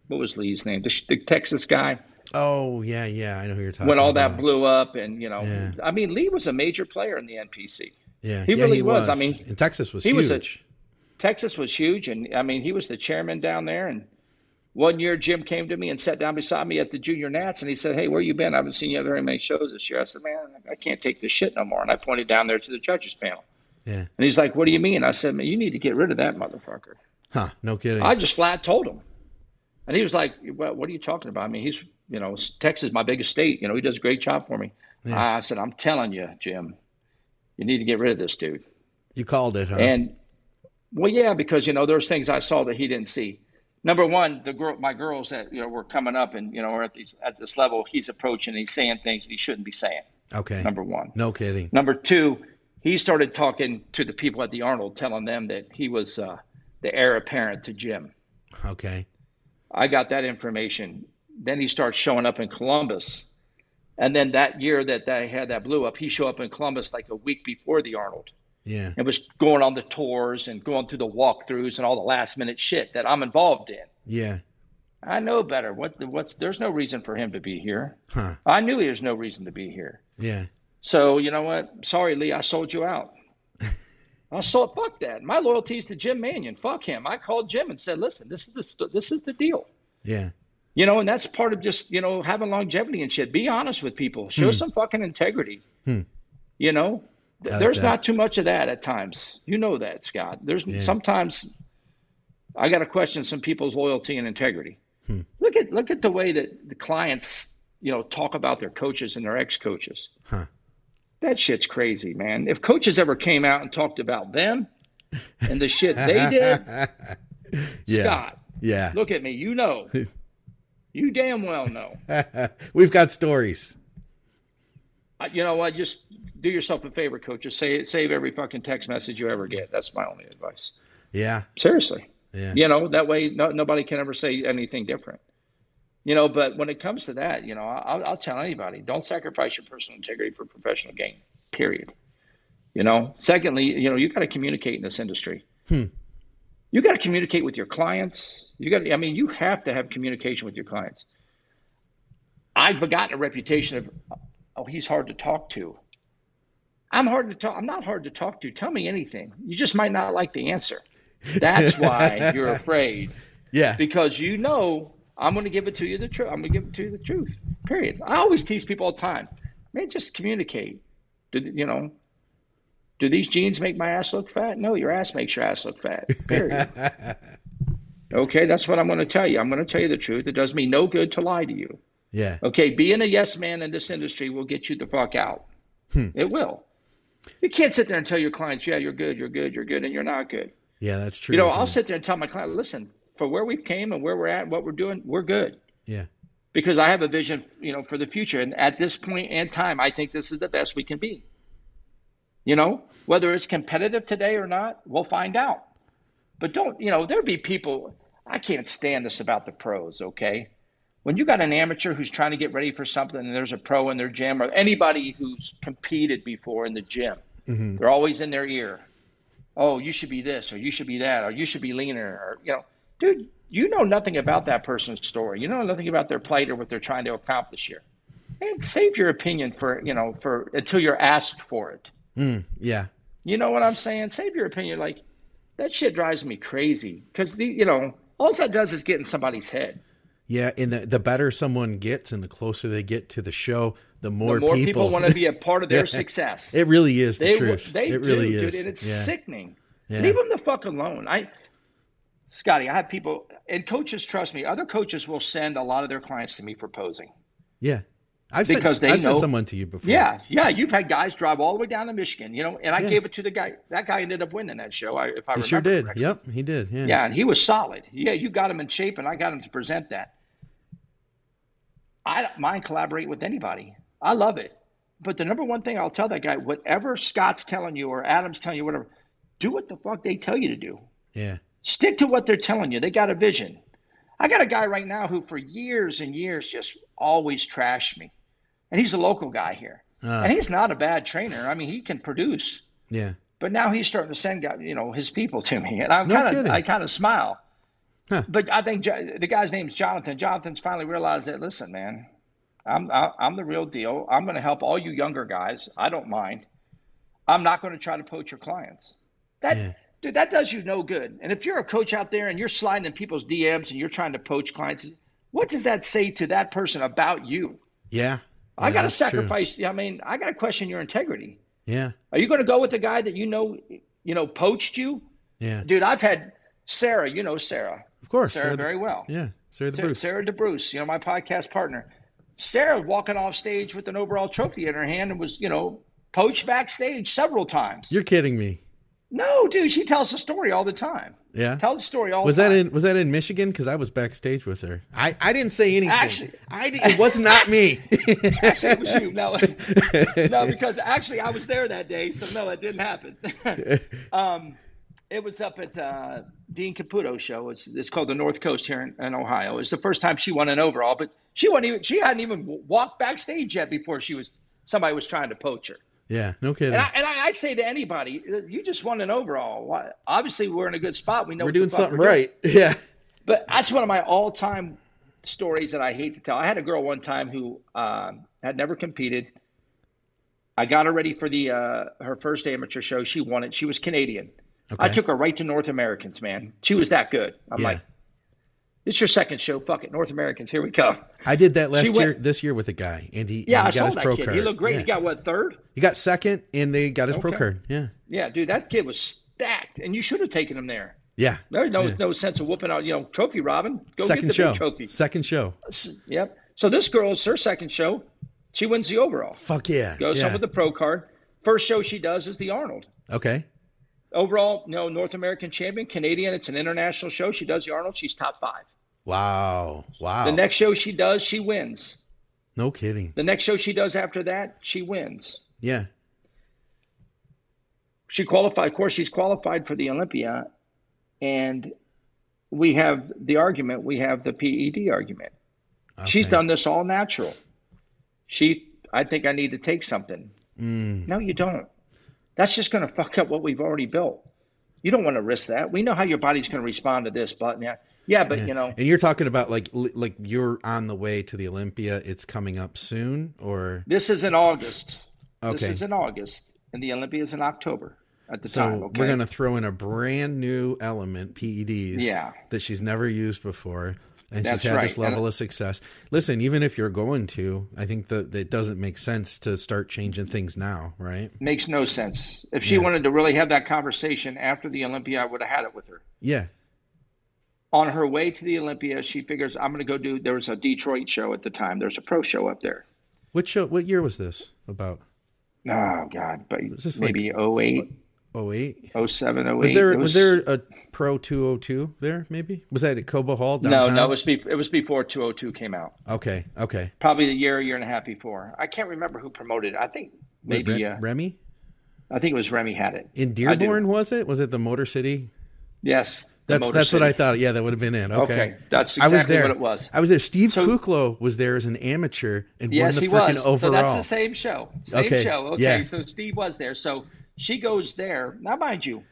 what was Lee's name? The, the, Texas guy. Oh, yeah, yeah. I know who you're talking about. When all about. that blew up, and, you know, Yeah. I mean, Lee was a major player in the NPC. Yeah, He yeah, really was. I mean, and Texas was he huge. was a- Texas was huge, and I mean, he was the chairman down there. And one year, Jim came to me and sat down beside me at the Junior Nats, and he said, "Hey, where you been? I haven't seen you at very many shows this year." I said, "Man, I can't take this shit no more." And I pointed down there to the judges panel, yeah. and he's like, "What do you mean?" I said, "Man, you need to get rid of that motherfucker." Huh. No kidding. I just flat told him, and he was like, "Well, what are you talking about?" I mean, he's you know, Texas is my biggest state. You know, he does a great job for me. Yeah. I said, "I'm telling you, Jim, you need to get rid of this dude." you called it, huh? And well, yeah, because you know there's things I saw that he didn't see. Number one, the girl, my girls that you know were coming up and you know are at these at this level. He's approaching, and he's saying things that he shouldn't be saying. okay. Number one. No kidding. Number two, he started talking to the people at the Arnold, telling them that he was uh, the heir apparent to Jim. Okay. I got that information. Then he starts showing up in Columbus. And then that year that they had that blew up, he showed up in Columbus like a week before the Arnold. Yeah. and was going on the tours and going through the walkthroughs and all the last minute shit that I'm involved in. Yeah. I know better. What what's there's no reason for him to be here. Huh. I knew there's no reason to be here. Yeah. So you know what? Sorry, Lee, I sold you out. I sold fuck that. My loyalty is to Jim Manion. Fuck him. I called Jim and said, listen, this is the this is the deal. Yeah. You know, and that's part of just you know having longevity and shit. Be honest with people. Show some fucking integrity. Hmm. You know, Th- like there's that. not too much of that at times. You know that, Scott. There's Yeah. sometimes I got to question some people's loyalty and integrity. Hmm. Look at look at the way that the clients you know talk about their coaches and their ex coaches. Huh. That shit's crazy, man. If coaches ever came out and talked about them and the shit they did, Yeah. Scott, Yeah. look at me. You know. You damn well know. We've got stories. You know what? Just do yourself a favor, coach. Just say save every fucking text message you ever get. That's my only advice. Yeah. Seriously. Yeah. You know, that way no, nobody can ever say anything different. You know, but when it comes to that, you know, I'll, I'll tell anybody don't sacrifice your personal integrity for professional gain, period. You know, secondly, you know, you got to communicate in this industry. Hmm. You got to communicate with your clients. You got, I mean, you have to have communication with your clients. I've gotten a reputation of, oh, he's hard to talk to. I'm hard to talk. I'm not hard to talk to. Tell me anything. You just might not like the answer. That's why you're afraid Yeah. because you know I'm going to give it to you the truth. I'm going to give it to you the truth. Period. I always tease people all the time, man, just communicate. Do you know? Do these jeans make my ass look fat? No, your ass makes your ass look fat. Period. okay, that's what I'm going to tell you. I'm going to tell you the truth. It does me no good to lie to you. Yeah. Okay, being a yes man in this industry will get you the fuck out. Hmm. It will. You can't sit there and tell your clients, yeah, you're good, you're good, you're good, and you're not good. Yeah, that's true. You know, I'll it? sit there and tell my client, listen, for where we've came and where we're at, and what we're doing, we're good. Yeah. Because I have a vision, you know, for the future. And at this point in time, I think this is the best we can be. You know, whether it's competitive today or not, we'll find out. But don't, you know, there'll be people, I can't stand this about the pros, okay? When you got an amateur who's trying to get ready for something and there's a pro in their gym or anybody who's competed before in the gym, Mhm. they're always in their ear. Oh, you should be this or you should be that or you should be leaner or, you know, dude, you know nothing about that person's story. You know nothing about their plight or what they're trying to accomplish here. And save your opinion for, you know, for until you're asked for it. Mm, yeah. You know what I'm saying? Save your opinion. Like that shit drives me crazy because the, you know, all that does is get in somebody's head. Yeah, and the, the better someone gets and the closer they get to the show, the more, the more people, people want to be a part of their Yeah. success. it really is the they, truth. They it really do, is. dude, and it's yeah. sickening. Yeah. Leave them the fuck alone. I, Scotty, I have people and coaches trust me. Other coaches will send a lot of their clients to me for posing. Yeah. I've Because sent, they I've sent know- someone to you before. Yeah, yeah. You've had guys drive all the way down to Michigan, you know, and I Yeah. gave it to the guy. That guy ended up winning that show. I, if I He remember sure did. correctly. Yep, he did. Yeah. Yeah, and he was solid. Yeah, you got him in shape, and I got him to present that. I don't mind collaborate with anybody. I love it. But the number one thing I'll tell that guy, whatever Scott's telling you or Adam's telling you, whatever, do what the fuck they tell you to do. Yeah. Stick to what they're telling you. They got a vision. I got a guy right now who, for years and years, just always trashed me, and he's a local guy here, Ah. and he's not a bad trainer. I mean, he can produce. Yeah. But now he's starting to send you know his people to me, and I'm No kind of. I kind of smile. Huh. But I think the guy's name's Jonathan. Jonathan's finally realized that. Listen, man, I'm I- I'm the real deal. I'm going to help all you younger guys. I don't mind. I'm not going to try to poach your clients. That Yeah. dude, that does you no good. And if you're a coach out there and you're sliding in people's DMs and you're trying to poach clients, what does that say to that person about you? Yeah. I Yeah, got to that's true. sacrifice. I mean, I got to question your integrity. Yeah. Are you going to go with a guy that you know, you know, poached you? Yeah. Dude, I've had Sarah. You know Sarah. Of course. Sarah very well. Yeah. Sarah the Sarah, Bruce. Sarah DeBruce, you know, my podcast partner. Sarah walking off stage with an overall trophy in her hand and was, you know, poached backstage several times. You're kidding me. no, dude, she tells the story all the time. Yeah. Tells the story all Was the that time. in was that in Michigan? Because I was backstage with her. I, I didn't say anything. Actually- I it was not me. Actually, it was you. No, no, because actually I was there that day, so no, it didn't happen. um, it was up at uh, Dean Caputo show. It's it's called the North Coast here in, in Ohio. It's the first time she won an overall, but she wasn't even she hadn't even walked backstage yet before she was somebody was trying to poach her. yeah. No kidding. And I, and I, I say to anybody, you just won an overall. Obviously, we're in a good spot. We know we're doing something we're doing. right. Yeah. But that's one of my all-time stories that I hate to tell. I had a girl one time who um, had never competed. I got her ready for the uh, her first amateur show. She won it. She was Canadian. I took her right to North Americans, man. She was that good. I'm Yeah. like, it's your second show. Fuck it, North Americans. Here we come. I did that last went- year, this year with a guy, and he, Yeah, and I got saw his that pro kid. card. He looked great. Yeah. He got what third? He got second, and they got his pro card. Yeah, Yeah, dude, that kid was stacked, and you should have taken him there. yeah. There's no Yeah. no sense of whooping out, you know, trophy robbing. Go second get the show. big trophy. Second show. Yep. So this girl, it's her second show. She wins the overall. Fuck yeah. Goes yeah. home with the pro card. First show she does is the Arnold. Okay. Overall, no North American champion, Canadian. It's an international show. She does the Arnold. She's top five. Wow. Wow. The next show she does, she wins. no kidding. The next show she does after that, she wins. Yeah. She qualified. Of course, she's qualified for the Olympia, and we have the argument. We have the PED argument. She's done this all natural. She, I think I need to take something. Mm. No, you don't. That's just going to fuck up what we've already built. You don't want to risk that. We know how your body's going to respond to this, but yeah, yeah, but you know, And you're talking about like like you're on the way to the Olympia. It's coming up soon, or this is in August. Okay, This is in August, and the Olympia is in October at the so time. Okay, we're gonna throw in a brand new element, PEDs, Yeah. that she's never used before, and That's she's had this right. And- level of success. Listen, even if you're going to, I think that it doesn't make sense to start changing things now, right? makes no sense. If she Yeah. wanted to really have that conversation after the Olympia, I would have had it with her. Yeah. On her way to the Olympia, she figures I'm going to go do. There was a Detroit show at the time. There's a pro show up there. What show? What year was this? About Oh God, but this like- maybe 08, 08? 07, 08. Was there It was, there a Pro 202 there? Maybe was that at Cobo Hall No, downtown? no, it was be, it was before 202 came out. okay, okay. Probably a year, a year and a half before. I can't remember who promoted. it. I think maybe. Re- Uh, Remy I think it was Remy had it. in Dearborn was it? Was it the Motor City? Yes, That's Motor that's what I thought. Yeah, that would have been it. Okay. Okay, that's I was there. what it was. I was there. Steve So- Kuclo was there as an amateur and Yes, won he the freaking was. overall. So that's the same show. Same Okay, show. Okay, yeah. so Steve was there. So she goes there. Now, mind you,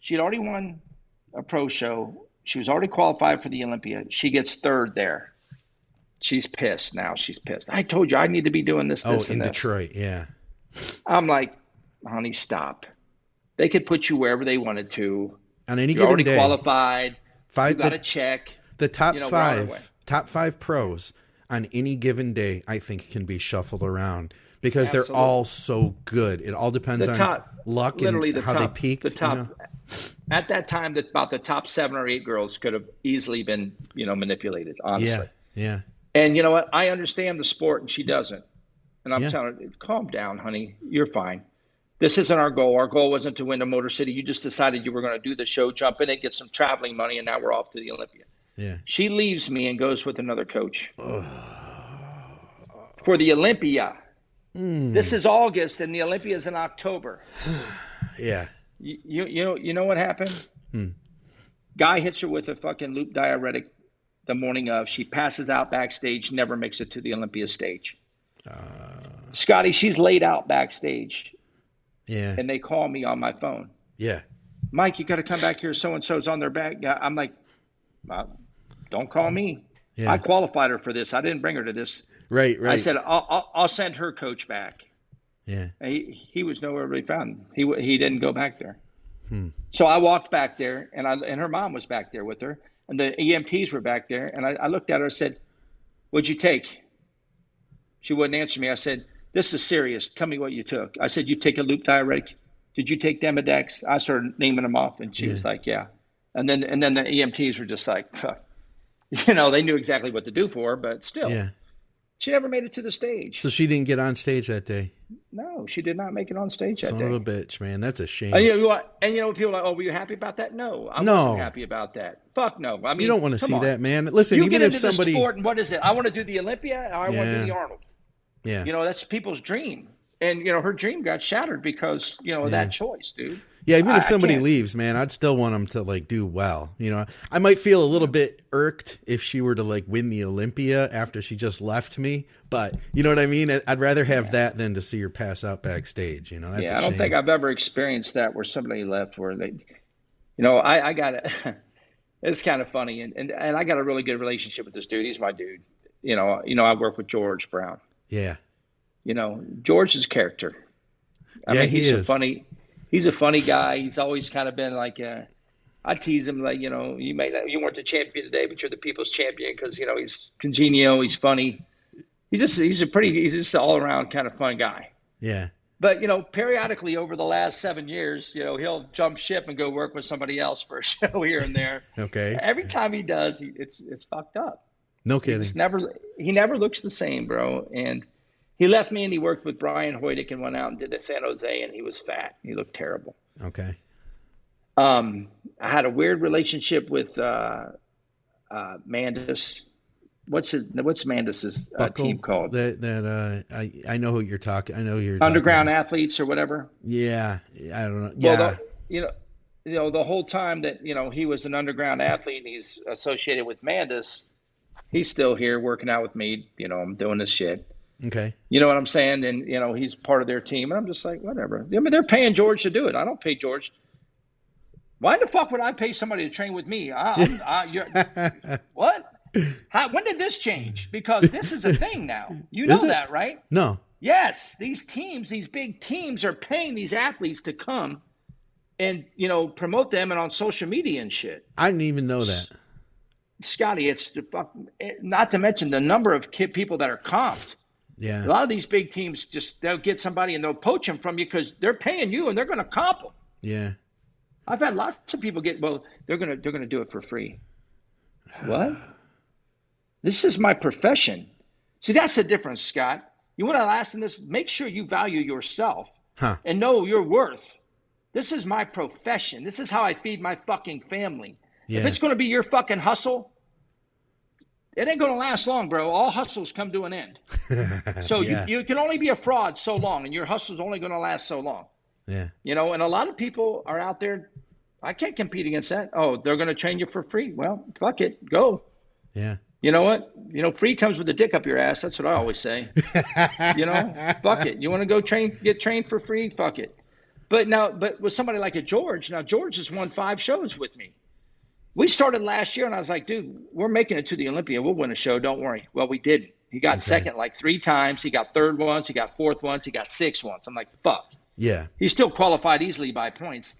she'd already won a pro show. She was already qualified for the Olympia. She gets third there. She's pissed now. She's pissed. I told you I need to be doing this, oh, this, in and this. Detroit. Yeah. I'm like, honey, stop. They could put you wherever they wanted to. On any You're given already day, qualified. You got the, a check. the top you know, we're on our way. five, top five pros on any given day, I think can be shuffled around because they're all so good. It all depends The on top- luck and the how top, they peaked. The you top know? at that time, that about the top seven or eight girls could have easily been, you know, manipulated. Honestly, Yeah, yeah, and you know what? I understand the sport, and she doesn't. And I'm Yeah. telling her, calm down, honey. You're fine. This isn't our goal. Our goal wasn't to win the Motor City. You just decided you were going to do the show, jump in it, get some traveling money, and now we're off to the Olympia. yeah. She leaves me and goes with another coach for the Olympia. Hmm. This is August, and the Olympia is in October. Yeah. You, you, you know you know what happened? Hmm. Guy hits her with a fucking loop diuretic the morning of. She passes out backstage, never makes it to the Olympia stage. Uh. Scotty, she's laid out backstage, Yeah. and they call me on my phone. Yeah. Mike, you got to come back here. So and so's on their back. I'm like, don't call me. Yeah. I qualified her for this. I didn't bring her to this. Right, right. I said I'll, I'll, I'll send her coach back. yeah. He he was nowhere to be found. He he didn't go back there. Hmm. So I walked back there, and I and her mom was back there with her, and the EMTs were back there, and I, I looked at her and said, "What'd you take?" She wouldn't answer me. I said, "This is serious. Tell me what you took." I said, "You take a loop diuretic? Did you take Demadex?" I started naming them off, and she was like, "Yeah." And then and then the EMTs were just like, "Fuck." you know, they knew exactly what to do for her, but still, Yeah. She never made it to the stage. So she didn't get on stage that day. no, she did not make it on stage that Son day. of a bitch, man. That's a shame. And you, know, what- and you know, people are like, oh, were you happy about that? No, I No. wasn't happy about that. Fuck no. I mean, you don't want to see on. that, man. Listen, You even get if into somebody, the sport, and what is it? I want to do the Olympia. Or I want to do the Arnold. yeah, You know, that's people's dream. And you know, her dream got shattered because you know Yeah. that choice, dude. yeah. Even if somebody leaves, man, I'd still want them to like do well. You know, I might feel a little bit irked if she were to like win the Olympia after she just left me, but you know what I mean. I'd rather have that than to see her pass out backstage. You know, that's yeah, I don't shame. think I've ever experienced that where somebody left where they, you know, I, I got it. it's kind of funny, and, and and I got a really good relationship with this dude. He's my dude. You know, you know, I work with George Brown. yeah, you know George's character. I Yeah, mean, he he's a is. funny. He's a funny guy. He's always kind of been like. Uh, I tease him like you know you may not, you weren't the champion today, but you're the people's champion because you know he's congenial. He's funny. He's just he's a pretty he's just an all around kind of fun guy. yeah, But you know, periodically over the last seven years, you know, he'll jump ship and go work with somebody else for a show here and there. okay, Every time he does, he, it's it's fucked up. no kidding. It's never he never looks the same, bro. And he left me and he worked with Brian Hoydick and went out and did the San Jose and he was fat. He looked terrible. Okay, Um, I had a weird relationship with uh, uh, Mandis. What's his, what's Mandis's uh, Buckle, team called? That that uh, I I know who you're talking. I know you're Underground athletes or whatever. Yeah, I don't know. Yeah, Well, the, you know, you know, the whole time that you know he was an underground athlete and he's associated with Mandis, he's still here working out with me. You know, I'm doing this shit. Okay. You know what I'm saying? And you know, he's part of their team, and I'm just like, whatever. I mean, they're paying George to do it. I don't pay George. Why the fuck would I pay somebody to train with me? I, what? How, when did this change? Because this is a thing now. You know that, right? No, Yes, these teams, these big teams, are paying these athletes to come and you know promote them and on social media and shit. I didn't even know that. Scotty, it's the fuck, eh, not to mention the number of kid people that are comped. A lot of these big teams just they'll get somebody and they'll poach them from you because they're paying you and they're going to comp them. yeah. I've had lots of people get well, they're gonna they're gonna do it for free. What? This is my profession. See, that's the difference, Scott. You want to last in this? Make sure you value yourself Huh. and know your worth. This is my profession. This is how I feed my fucking family. If it's going to be your fucking hustle, it ain't going to last long, bro. All hustles come to an end. So Yeah. you, you can only be a fraud so long, and your hustle's only going to last so long. Yeah. You know, and a lot of people are out there. I can't compete against that. Oh, they're going to train you for free. Well, fuck it, go. Yeah. You know what? You know, free comes with a dick up your ass. That's what I always say. you know, fuck it. You want to go train, get trained for free? Fuck it. But now, but with somebody like a George, now George has won five shows with me. We started last year, and I was like, dude, we're making it to the Olympia. We'll win a show. Don't worry. Well, we didn't. He got second like three times. He got third once. He got fourth once. He got sixth once. I'm like, fuck. Yeah. He still qualified easily by points.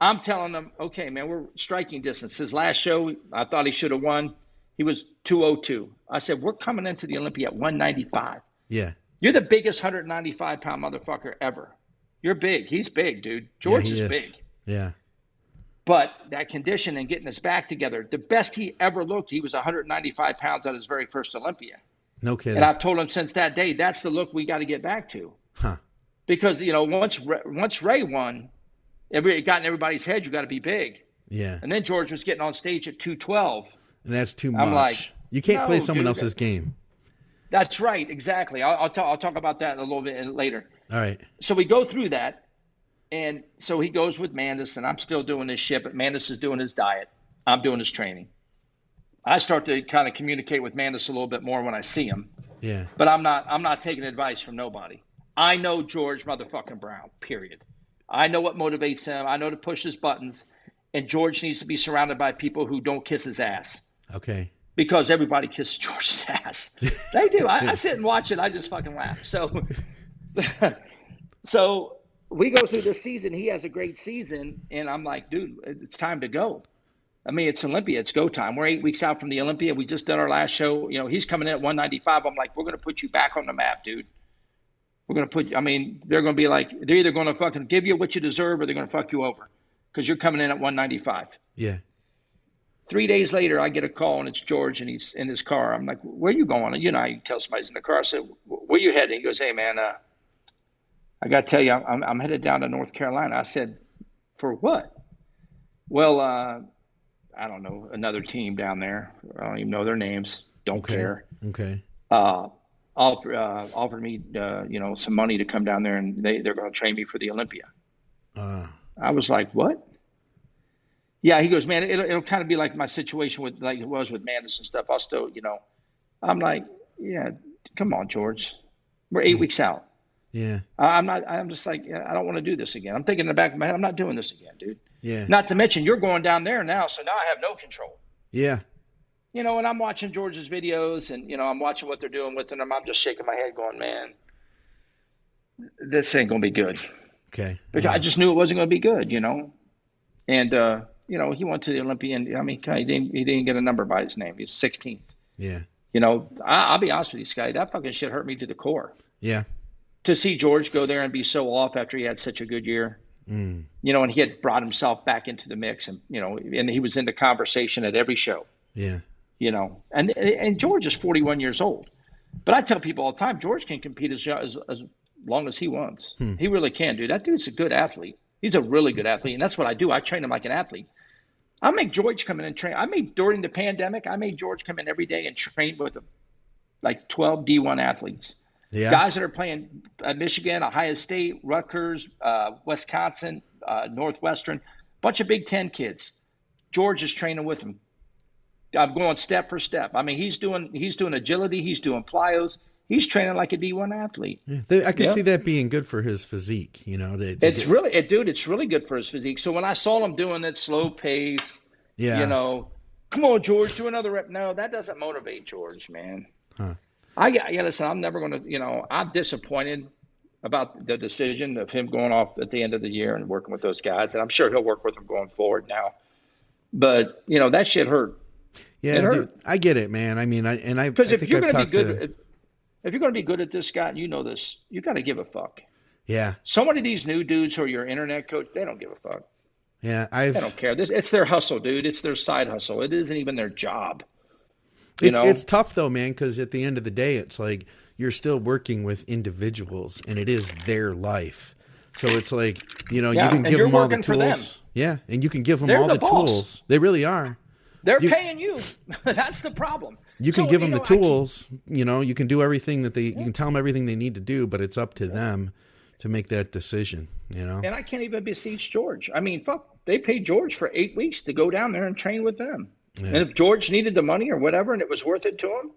I'm telling them, okay, man, we're striking distance. His last show, I thought he should have won. He was 202. I said, We're coming into the Olympia at 195. Yeah. You're the biggest 195 pound motherfucker ever. You're big. He's big, dude. George yeah, is, is big. Yeah. But that condition and getting his back together, the best he ever looked, he was 195 pounds at his very first Olympia. No kidding. And I've told him since that day, that's the look we got to get back to. Huh. Because you know, once once Ray won, every it got in everybody's head, you got to be big. Yeah. And then George was getting on stage at 212. And that's too much. I'm like, you can't no, play someone dude, else's game. That's right, exactly. I'll, I'll, talk, I'll talk about that a little bit later. All right. So we go through that, and so he goes with Mandis, and I'm still doing this shit, but Mandis is doing his diet. I'm doing his training. I start to kind of communicate with Mandis a little bit more when I see him. Yeah. But I'm not I'm not taking advice from nobody. I know George motherfucking Brown, period. I know what motivates him. I know to push his buttons. And George needs to be surrounded by people who don't kiss his ass. Okay. Because everybody kisses George's ass. they do. I, I, sit and watch it. I just fucking laugh. So, so, so we go through this season. He has a great season. And I'm like, dude, it's time to go. I mean, it's Olympia. It's go time. We're eight weeks out from the Olympia. We just did our last show. You know, he's coming in at 195. I'm like, we're going to put you back on the map, dude. We're going to put, I mean, they're going to be like, they're either going to fucking give you what you deserve or they're going to fuck you over because you're coming in at 195. Yeah. Three days later, I get a call and it's George and he's in his car. I'm like, where are you going? You know, you tell somebody's in the car. I said, where you heading? He goes, hey, man, uh, I got to tell you, I'm, I'm headed down to North Carolina. I said, for what? Well, uh, I don't know, another team down there. I don't even know their names. Don't okay. care. Okay. Uh, offer, uh, offered me, uh, you know, some money to come down there and they, they're going to train me for the Olympia. Uh, I was like, what? Yeah, he goes, man, it'll, it'll kind of be like my situation with, like it was with Mandis and stuff. I'll still, you know, I'm like, yeah, come on, George. We're 8 weeks out. Yeah. I'm not, I'm just like, I don't want to do this again. I'm thinking in the back of my head, I'm not doing this again, dude. Yeah. Not to mention, you're going down there now, so now I have no control. Yeah. You know, and I'm watching George's videos, and you know, I'm watching what they're doing with them. I'm just shaking my head, going, "Man, this ain't gonna be good." Okay. Because yeah. I just knew it wasn't gonna be good, you know. And uh, you know, he went to the Olympian. I mean, he didn't, he didn't get a number by his name. He's 16th. Yeah. You know, I, I'll be honest with you, Scotty. That fucking shit hurt me to the core. Yeah. To see George go there and be so off after he had such a good year. Mm. You know, and he had brought himself back into the mix, and you know, and he was in the conversation at every show. Yeah. You know, and and George is 41 years old, but I tell people all the time, George can compete as as, as long as he wants. Hmm. He really can, dude. That dude's a good athlete. He's a really good athlete, and that's what I do. I train him like an athlete. I make George come in and train. I made during the pandemic. I made George come in every day and train with him, like 12 D1 athletes. Yeah. Guys that are playing at Michigan, Ohio State, Rutgers, uh, Wisconsin, uh, Northwestern, bunch of Big Ten kids. George is training with them. I'm going step for step. I mean, he's doing he's doing agility, he's doing plyos, he's training like a D1 athlete. Yeah. They, I can see that being good for his physique. You know, to, to It's get- really, it, dude, it's really good for his physique. So when I saw him doing that slow pace, Yeah. you know, come on, George, do another rep. No, that doesn't motivate George, man. Huh. I yeah, listen, I'm never going to, you know, I'm disappointed about the decision of him going off at the end of the year and working with those guys, and I'm sure he'll work with them going forward now. But you know, that shit hurt Yeah, it hurt. dude, I get it, man. I mean, I and I, I because if you're going to be good, to- if, if you're going to be good at this, Scott, and you know this, you got to give a fuck. yeah, So many of these new dudes who are your internet coach, they don't give a fuck. yeah. I've They don't care. This, it's their hustle, dude. It's their side hustle. It isn't even their job. You it's know? it's tough though, man, because at the end of the day, it's like you're still working with individuals, and it is their life. So it's like you know Yeah, you can give them all the working for them. tools. Yeah, and you can give them They're all the the, tools. They really are. They're You- paying you. That's the problem. You can So, give them the know, keep- tools. You know, you can do everything that they. You can tell them everything they need to do, but it's up to them to make that decision. You know. and I can't even beseech George. I mean, fuck, they paid George for eight weeks to go down there and train with them. And if George needed the money or whatever, and it was worth it to him,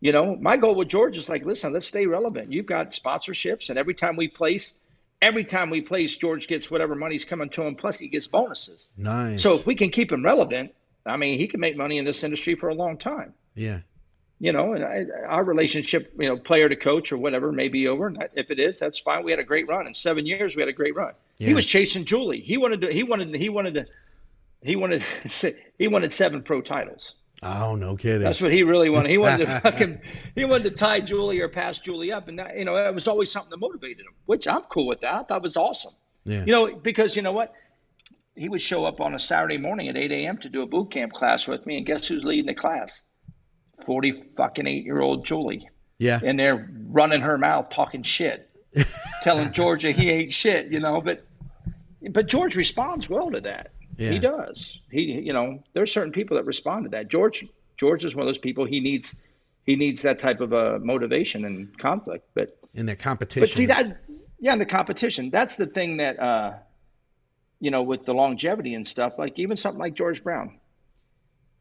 you know, my goal with George is like, listen, let's stay relevant. You've got sponsorships, and every time we place, every time we place, George gets whatever money's coming to him, plus he gets bonuses. Nice. So if we can keep him relevant, I mean, he can make money in this industry for a long time. yeah. You know, and I, our relationship, you know, player to coach or whatever may be over. And if it is, that's fine. We had a great run in seven years. We had a great run. He was chasing Julie. He wanted to. He wanted. To, He wanted to. He wanted. He wanted seven pro titles. Oh, no kidding. That's what he really wanted. He wanted to fucking he wanted to tie Julie or pass Julie up, and that, you know it was always something that motivated him, which I'm cool with that. I thought was awesome. yeah. You know, because you know what, he would show up on a Saturday morning at 8 a.m. to do a boot camp class with me, and guess who's leading the class? Forty fucking eight year old Julie, yeah. and they're running her mouth, talking shit, telling Georgia he ain't shit. You know, but but George responds well to that. Yeah. He does. He, you know, there are certain people that respond to that. George, George is one of those people. He needs, he needs that type of uh, motivation and conflict. But, In that competition. but see that, yeah, in the competition, that's the thing that, uh, you know, with the longevity and stuff. Like even something like George Brown,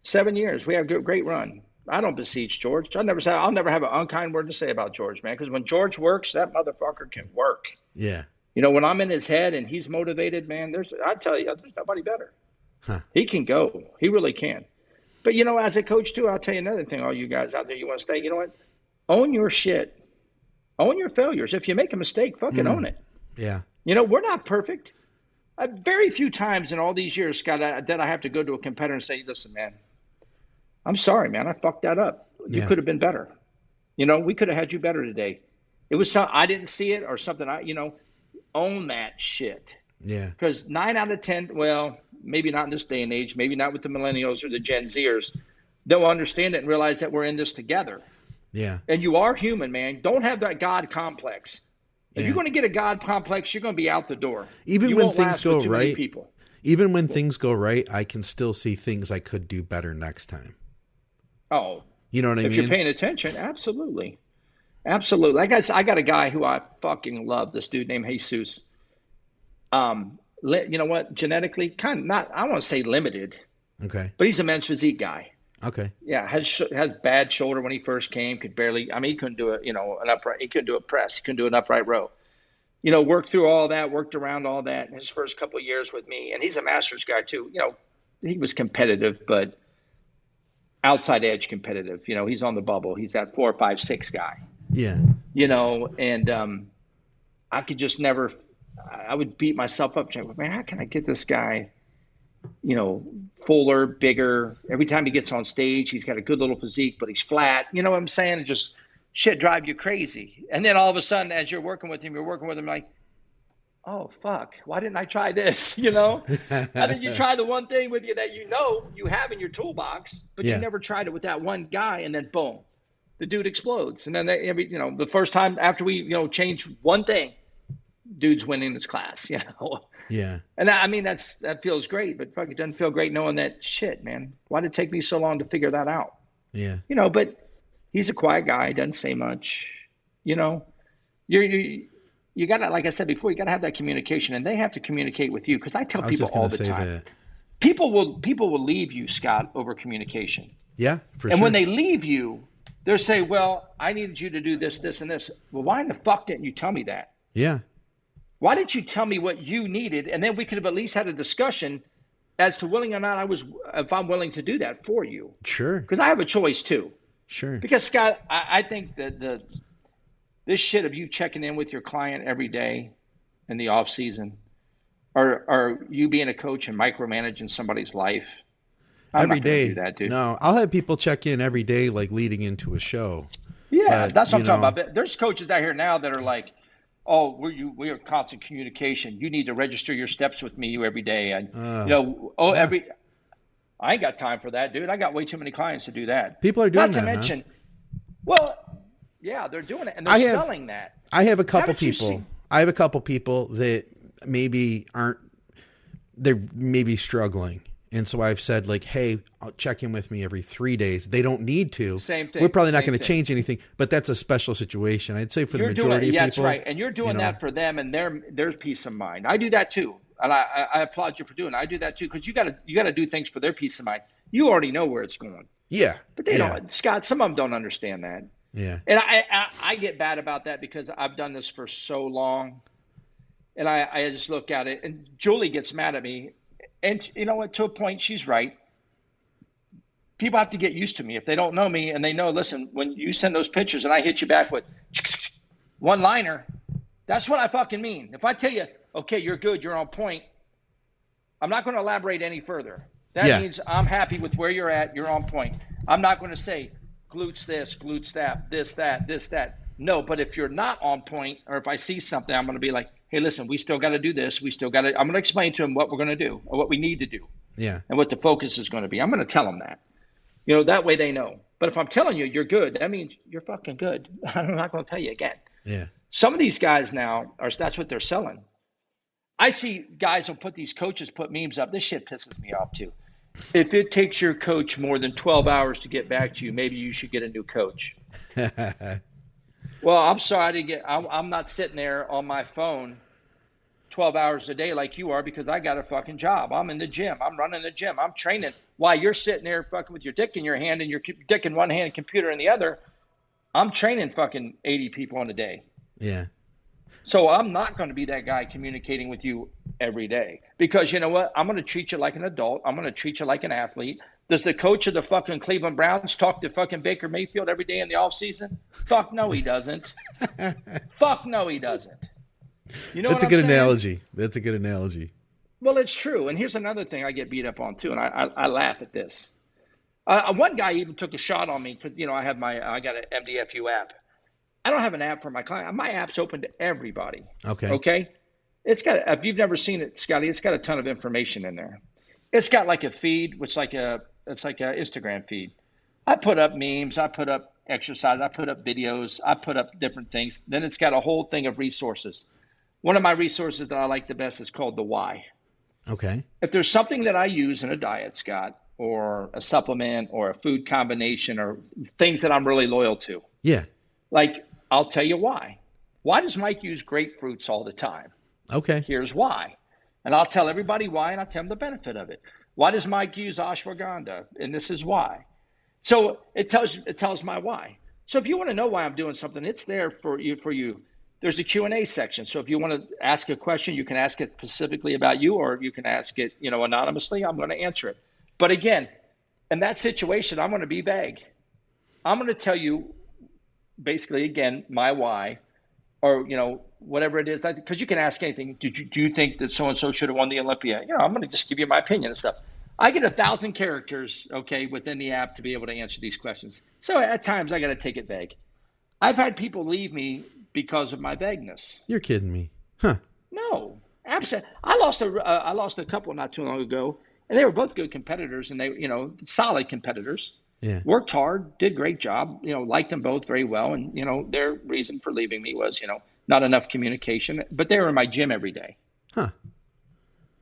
seven years, we have a great run. I don't beseech George. I never say I'll never have an unkind word to say about George, man. Because when George works, that motherfucker can work. Yeah. You know, when I'm in his head and he's motivated, man, there's I tell you, there's nobody better. Huh. He can go. He really can. But you know, as a coach too, I'll tell you another thing, all you guys out there, you want to stay, you know what? Own your shit. Own your failures. If you make a mistake, fucking own it. Yeah. You know, we're not perfect. Uh, very few times in all these years, Scott, I, that I have to go to a competitor and say, listen, man, I'm sorry, man. I fucked that up. You Yeah. could have been better. You know, we could have had you better today. It was some, I didn't see it or something. I, you know, own that shit. Yeah. Because nine out of 10, well, maybe not in this day and age, maybe not with the millennials or the Gen Zers, they'll understand it and realize that we're in this together. Yeah. And you are human, man. Don't have that God complex. If Yeah. you're going to get a God complex, you're going to be out the door. Even You when things go with too many right, people. Even when things go right, I can still see things I could do better next time. Oh, You know what I if mean? If you're paying attention, absolutely, absolutely. I got I got a guy who I fucking love. This dude named Jesus. Um, li- you know what? Genetically, kind of not. I want to say limited, okay. but he's a men's physique guy. Okay. Yeah, has sh- has bad shoulder when he first came. Could barely. I mean, he couldn't do it. You know, an upright. He couldn't do a press. He couldn't do an upright row. You know, worked through all that. Worked around all that in his first couple of years with me, and he's a masters guy too. You know, he was competitive, but outside edge competitive. You know, he's on the bubble. He's that four, five, six guy. Yeah. You know, and um, I could just never. I would beat myself up. Man, how can I get this guy? You know, fuller, bigger. Every time he gets on stage, he's got a good little physique, but he's flat. You know what I'm saying? It just shit drive you crazy. And then all of a sudden, as you're working with him, you're working with him like, oh fuck, why didn't I try this? You know, and then you try the one thing with you that you know you have in your toolbox, but Yeah. you never tried it with that one guy, and then boom, the dude explodes. And then they, every, you know, the first time after we you know change one thing, dude's winning this class. You know. Yeah. And I I mean, that's that feels great, but fuck, it doesn't feel great knowing that shit, man. Why did it take me so long to figure that out? Yeah. You know, but he's a quiet guy, doesn't say much. You know, you're you, you got to, like I said before, you got to have that communication, and they have to communicate with you. Because I tell I people all the time, that. people will people will leave you, Scott, over communication. Yeah, for and sure. when they leave you, they'll saying, "Well, I needed you to do this, this, and this." Well, why in the fuck didn't you tell me that? yeah. Why didn't you tell me what you needed, and then we could have at least had a discussion as to willing or not I was, if I'm willing to do that for you, Sure. because I have a choice too. Sure. Because Scott, I, I think that the this shit of you checking in with your client every day in the off season, or or you being a coach and micromanaging somebody's life. I'm every not day. do that, dude. No, I'll have people check in every day, like leading into a show. Yeah, But, that's what I'm you talking about. But There's coaches out here now that are like, "Oh, we're you, we are constant communication. You need to register your steps with me you every day." And Uh, you know, oh, every. I ain't got time for that, dude. I got way too many clients to do that. People are doing Not to that, huh? mention, well, yeah, they're doing it and they're have- selling that. I have a couple people. I have a couple people that maybe aren't. They're maybe struggling, and so I've said like, "Hey, uh, check in with me every three days." They don't need to. Same thing, We're probably not going to change anything, but that's a special situation. I'd say for the You're doing majority it. Yeah, of that's right. And you're doing you know, that for them and their their peace of mind. I do that too, and I, I, I applaud you for doing. it. I do that too because you got to you got to do things for their peace of mind. You already know where it's going, Yeah, but they yeah, don't. Scott, some of them don't understand that. Yeah, And I, I, I get bad about that because I've done this for so long. And I, I just look at it, and Julie gets mad at me. And you know what? To a point, she's right. People have to get used to me. If they don't know me and they know, listen, when you send those pictures and I hit you back with one liner, that's what I fucking mean. If I tell you, okay, you're good, you're on point, I'm not going to elaborate any further. That Yeah. means I'm happy with where you're at, you're on point. I'm not going to say glutes this, glutes that, this, that, this, that. No, but if you're not on point, or if I see something, I'm going to be like, hey, listen, we still got to do this. We still got to. I'm going to explain to them what we're going to do or what we need to do. Yeah. And what the focus is going to be. I'm going to tell them that. You know, that way they know. But if I'm telling you you're good, that means you're fucking good. I'm not going to tell you again. Yeah. Some of these guys now are that's what they're selling. I see guys will put these coaches put memes up. This shit pisses me off too. If it takes your coach more than 12 hours to get back to you, maybe you should get a new coach. well, I'm sorry to get. I'm, I'm not sitting there on my phone 12 hours a day like you are because I got a fucking job. I'm in the gym. I'm running the gym. I'm training. While you're sitting there fucking with your dick in your hand and your dick in one hand and computer in the other, I'm training fucking 80 people in a day. Yeah. So I'm not going to be that guy communicating with you every day because you know what? I'm going to treat you like an adult. I'm going to treat you like an athlete. Does the coach of the fucking Cleveland Browns talk to fucking Baker Mayfield every day in the off season? Fuck no, he doesn't. Fuck no, he doesn't. You know That's a good saying? analogy. That's a good analogy. Well, it's true. And here's another thing I get beat up on too, and I, I, I laugh at this. Uh, uh one guy even took a shot on me because you know I have my I got an MDFU app. I don't have an app for my client. My app's open to everybody. Okay. Okay. It's got if you've never seen it, Scotty, it's got a ton of information in there. It's got like a feed, which like a it's like a Instagram feed. I put up memes, I put up exercise, I put up videos, I put up different things. Then it's got a whole thing of resources. One of my resources that I like the best is called the why. Okay. If there's something that I use in a diet, Scott, or a supplement or a food combination or things that I'm really loyal to. Yeah. Like I'll tell you why. Why does Mike use grapefruits all the time? Okay. Here's why. And I'll tell everybody why and I'll tell them the benefit of it. Why does Mike use ashwagandha? And this is why. So it tells it tells my why. So if you want to know why I'm doing something, it's there for you for you. There's a Q&A section. So if you want to ask a question, you can ask it specifically about you or you can ask it, you know, anonymously. I'm going to answer it. But again, in that situation, I'm going to be vague. I'm going to tell you basically again my why or you know whatever it is because you can ask anything. Did you do you think that so and so should have won the olympia? You know i'm going to just give you my opinion and stuff. I get a thousand characters okay within the app to be able to answer these questions. So at times i got to take it vague. I've had people leave me because of my vagueness. You're kidding me. Huh. No. Absolutely i lost a uh, I lost a couple not too long ago and they were both good competitors and they you know solid competitors. Yeah. Worked hard, did great job, you know, liked them both very well. And, you know, their reason for leaving me was, you know, not enough communication. But they were in my gym every day. Huh.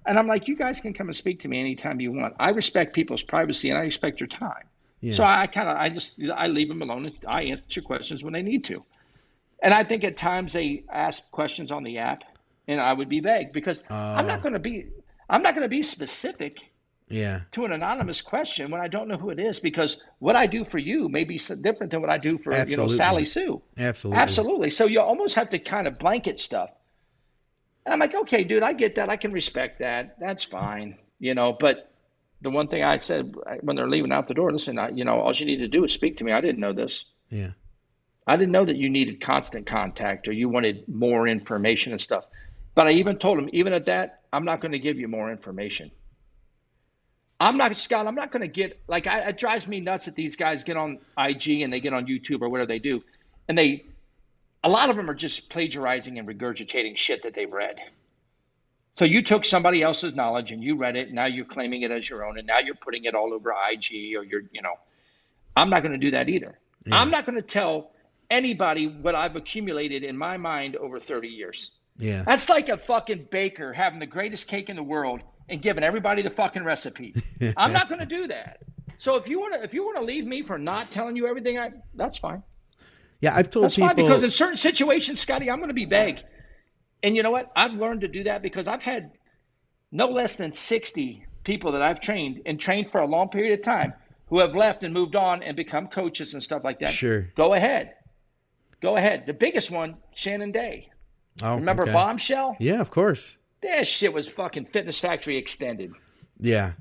And I'm like, you guys can come and speak to me anytime you want. I respect people's privacy and I respect your time. Yeah. So I kind of, I just, I leave them alone. And I answer questions when they need to. And I think at times they ask questions on the app and I would be vague because uh, I'm not oh. going to be, I'm not going to be specific yeah to an anonymous question when I don't know who it is because what I do for you may be different than what I do for Absolutely. you know Sally Sue. Absolutely. Absolutely. So you almost have to kind of blanket stuff. And I'm like, okay, dude, I get that. I can respect that. That's fine. You know, but the one thing I said when they're leaving out the door, listen, I, you know, all you need to do is speak to me. I didn't know this. Yeah. I didn't know that you needed constant contact or you wanted more information and stuff. But I even told them, even at that, I'm not going to give you more information. I'm not Scott. I'm not going to get like I, it drives me nuts that these guys get on IG and they get on YouTube or whatever they do, and they a lot of them are just plagiarizing and regurgitating shit that they've read. So you took somebody else's knowledge and you read it. And now you're claiming it as your own, and now you're putting it all over IG or you're you know. I'm not going to do that either. Yeah. I'm not going to tell anybody what I've accumulated in my mind over 30 years. Yeah. That's like a fucking baker having the greatest cake in the world and giving everybody the fucking recipe. I'm not going to do that. So if you want to, if you want to leave me for not telling you everything, I that's fine. Yeah, I've told that's people fine because in certain situations, Scotty, I'm going to be vague. And you know what? I've learned to do that because I've had no less than 60 people that I've trained and trained for a long period of time who have left and moved on and become coaches and stuff like that. Sure. Go ahead. Go ahead. The biggest one, Shannon Dey. Oh, Remember okay. Bombshell? Yeah, of course. That shit was fucking Fitness Factory extended. Yeah.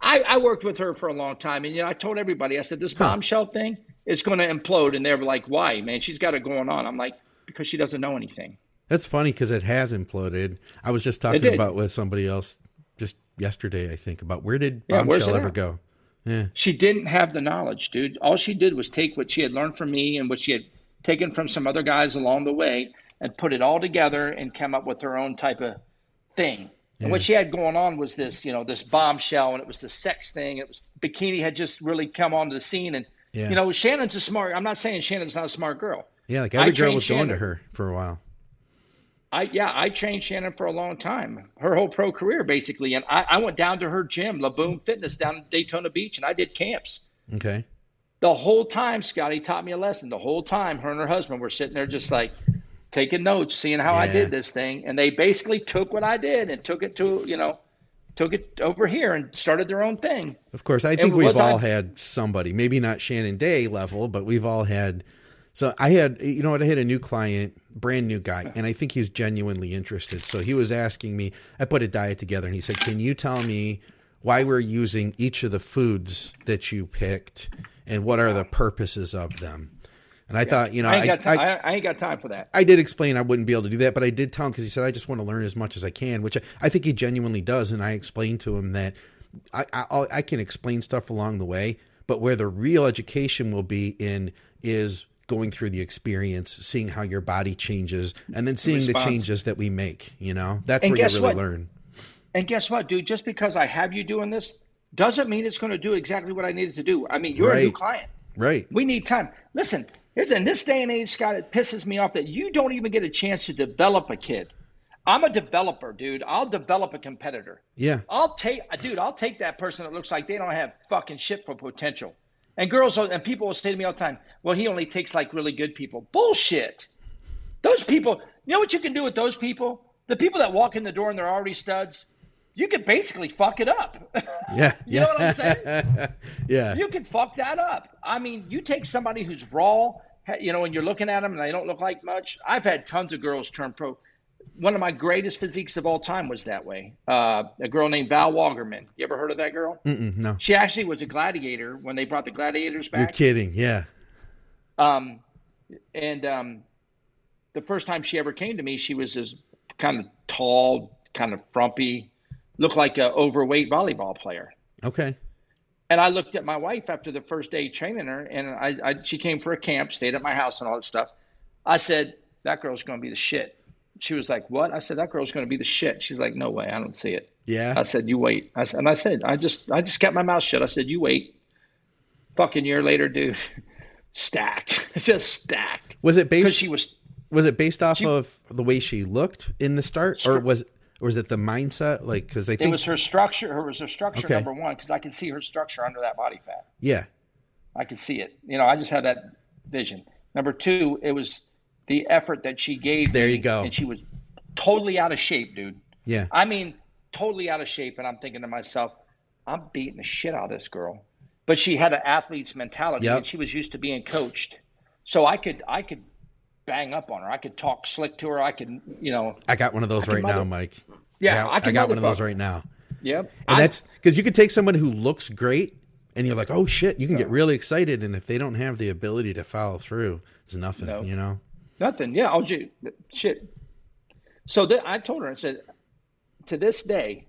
I, I worked with her for a long time, and you know, I told everybody, I said, this bombshell thing is going to implode, and they're like, "Why, man? She's got it going on." I'm like, because she doesn't know anything. That's funny because it has imploded. I was just talking about with somebody else just yesterday, I think, about where did yeah, bombshell ever go? Yeah. She didn't have the knowledge, dude. All she did was take what she had learned from me and what she had taken from some other guys along the way and put it all together and come up with her own type of thing. And what she had going on was this, you know, this bombshell, and it was the sex thing. It was bikini had just really come onto the scene, and Yeah. you know, Shannon's a smart. I'm not saying Shannon's not a smart girl. Yeah, like I every girl trained was going to her for a while. I yeah, I trained Shannon for a long time, her whole pro career basically, and I, I went down to her gym, La Boom Fitness, down in Daytona Beach, and I did camps. Okay. The whole time, Scotty taught me a lesson. The whole time, her and her husband were sitting there just like taking notes, seeing how I did this thing, and they basically took what I did and took it to you know, took it over here and started their own thing. Of course, I think we've all I- had somebody, maybe not Shannon Dey level, but we've all had. So I had, you know what, I had a new client, brand new guy, and I think he was genuinely interested. So he was asking me, I put a diet together, and he said, Can you tell me why we're using each of the foods that you picked and what are the purposes of them? And I thought, you know, I ain't time. I- I, ain't got time for that. I did explain I wouldn't be able to do that, but I did tell him because he said I just want to learn as much as I can, which I, I think he genuinely does. And I explained to him that I, I can explain stuff along the way, but where the real education will be in is going through the experience, seeing how your body changes, and then seeing the Response. changes that we make. You know, that's And where you really what? learn. And guess what, dude? Just because I have you doing this doesn't mean it's going to do exactly what I needed to do. I mean, you're a new client. Right? We need time. Listen, here's in this day and age, Scott, it pisses me off that you don't even get a chance to develop a kid. I'm a developer, dude. I'll develop a competitor. Yeah. I'll take, uh, dude. I'll take that person that looks like they don't have fucking shit for potential. And girls and people will say to me all the time, "Well, he only takes like really good people." Bullshit. Those people. You know what you can do with those people? The people that walk in the door and they're already studs. You could basically fuck it up. Yeah. You yeah. know what I'm saying? yeah. you can fuck that up. I mean, you take somebody who's raw, you know, and you're looking at them and they don't look like much. I've had tons of girls turn pro. One of my greatest physiques of all time was that way. Uh, a girl named Val Walgerman. You ever heard of that girl? Mm-mm, no. She actually was a gladiator when they brought the gladiators back. You're kidding. Yeah. Um, and um, the first time she ever came to me, she was this kind of tall, kind of frumpy, looked like an overweight volleyball player. Okay. And I looked at my wife after the first day training her, and I, I she came for a camp, stayed at my house, and all that stuff. I said, "That girl's going to be the shit." She was like, "What?" I said, "That girl's going to be the shit." She's like, "No way, I don't see it." Yeah. I said, "You wait." I said, and I said, I just, I just kept my mouth shut. I said, "You wait." Fucking year later, dude, stacked, just stacked. Was it Because based? she was, Was it based off She- of the way she looked in the start, or was or was it the mindset? Like, because I think it was her structure. It was her structure Okay. number one because I can see her structure under that body fat. yeah, I can see it. You know, I just had that vision. Number two, it was the effort that she gave. There you go. And she was totally out of shape, dude. yeah, I mean, totally out of shape. And I'm thinking to myself, I'm beating the shit out of this girl. But she had an athlete's mentality, Yep. and she was used to being coached. So I could, I could bang up on her. I could talk slick to her. I could, you know, I got one of those right now, Mike. yeah, I, I, can got one of those right now, Yep. and I- that's because you could take someone who looks great, and you're like, oh shit, you can get really excited, and if they don't have the ability to follow through, it's nothing, No. you know. Nothing. Yeah. Oh, gee, shit. So th- I told her, I said, to this day,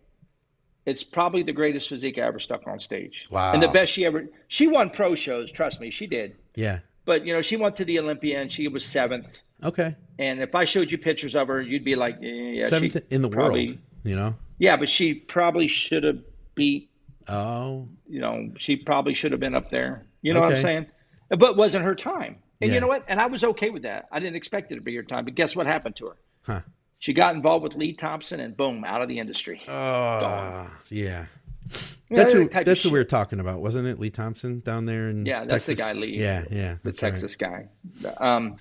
it's probably the greatest physique I ever stuck on stage. Wow. And the best she ever. She won pro shows. Trust me, she did. Yeah. But you know, she went to the Olympia and she was seventh. Okay. And if I showed you pictures of her, you'd be like, eh, yeah, Seventh in the probably- world, you know. Yeah, but she probably should have beat. Oh, You know, she probably should have been up there. You know what I'm saying? But wasn't her time. And Yeah. you know what? And I was okay with that. I didn't expect it to be her time. But guess what happened to her? huh. She got involved with Lee Thompson and boom, out of the industry. Oh, yeah. That's who. That's who we were talking about, wasn't it? Lee Thompson down there in Yeah, that's the Texas? guy, Lee. Yeah, yeah, the that's right. Texas guy. Um,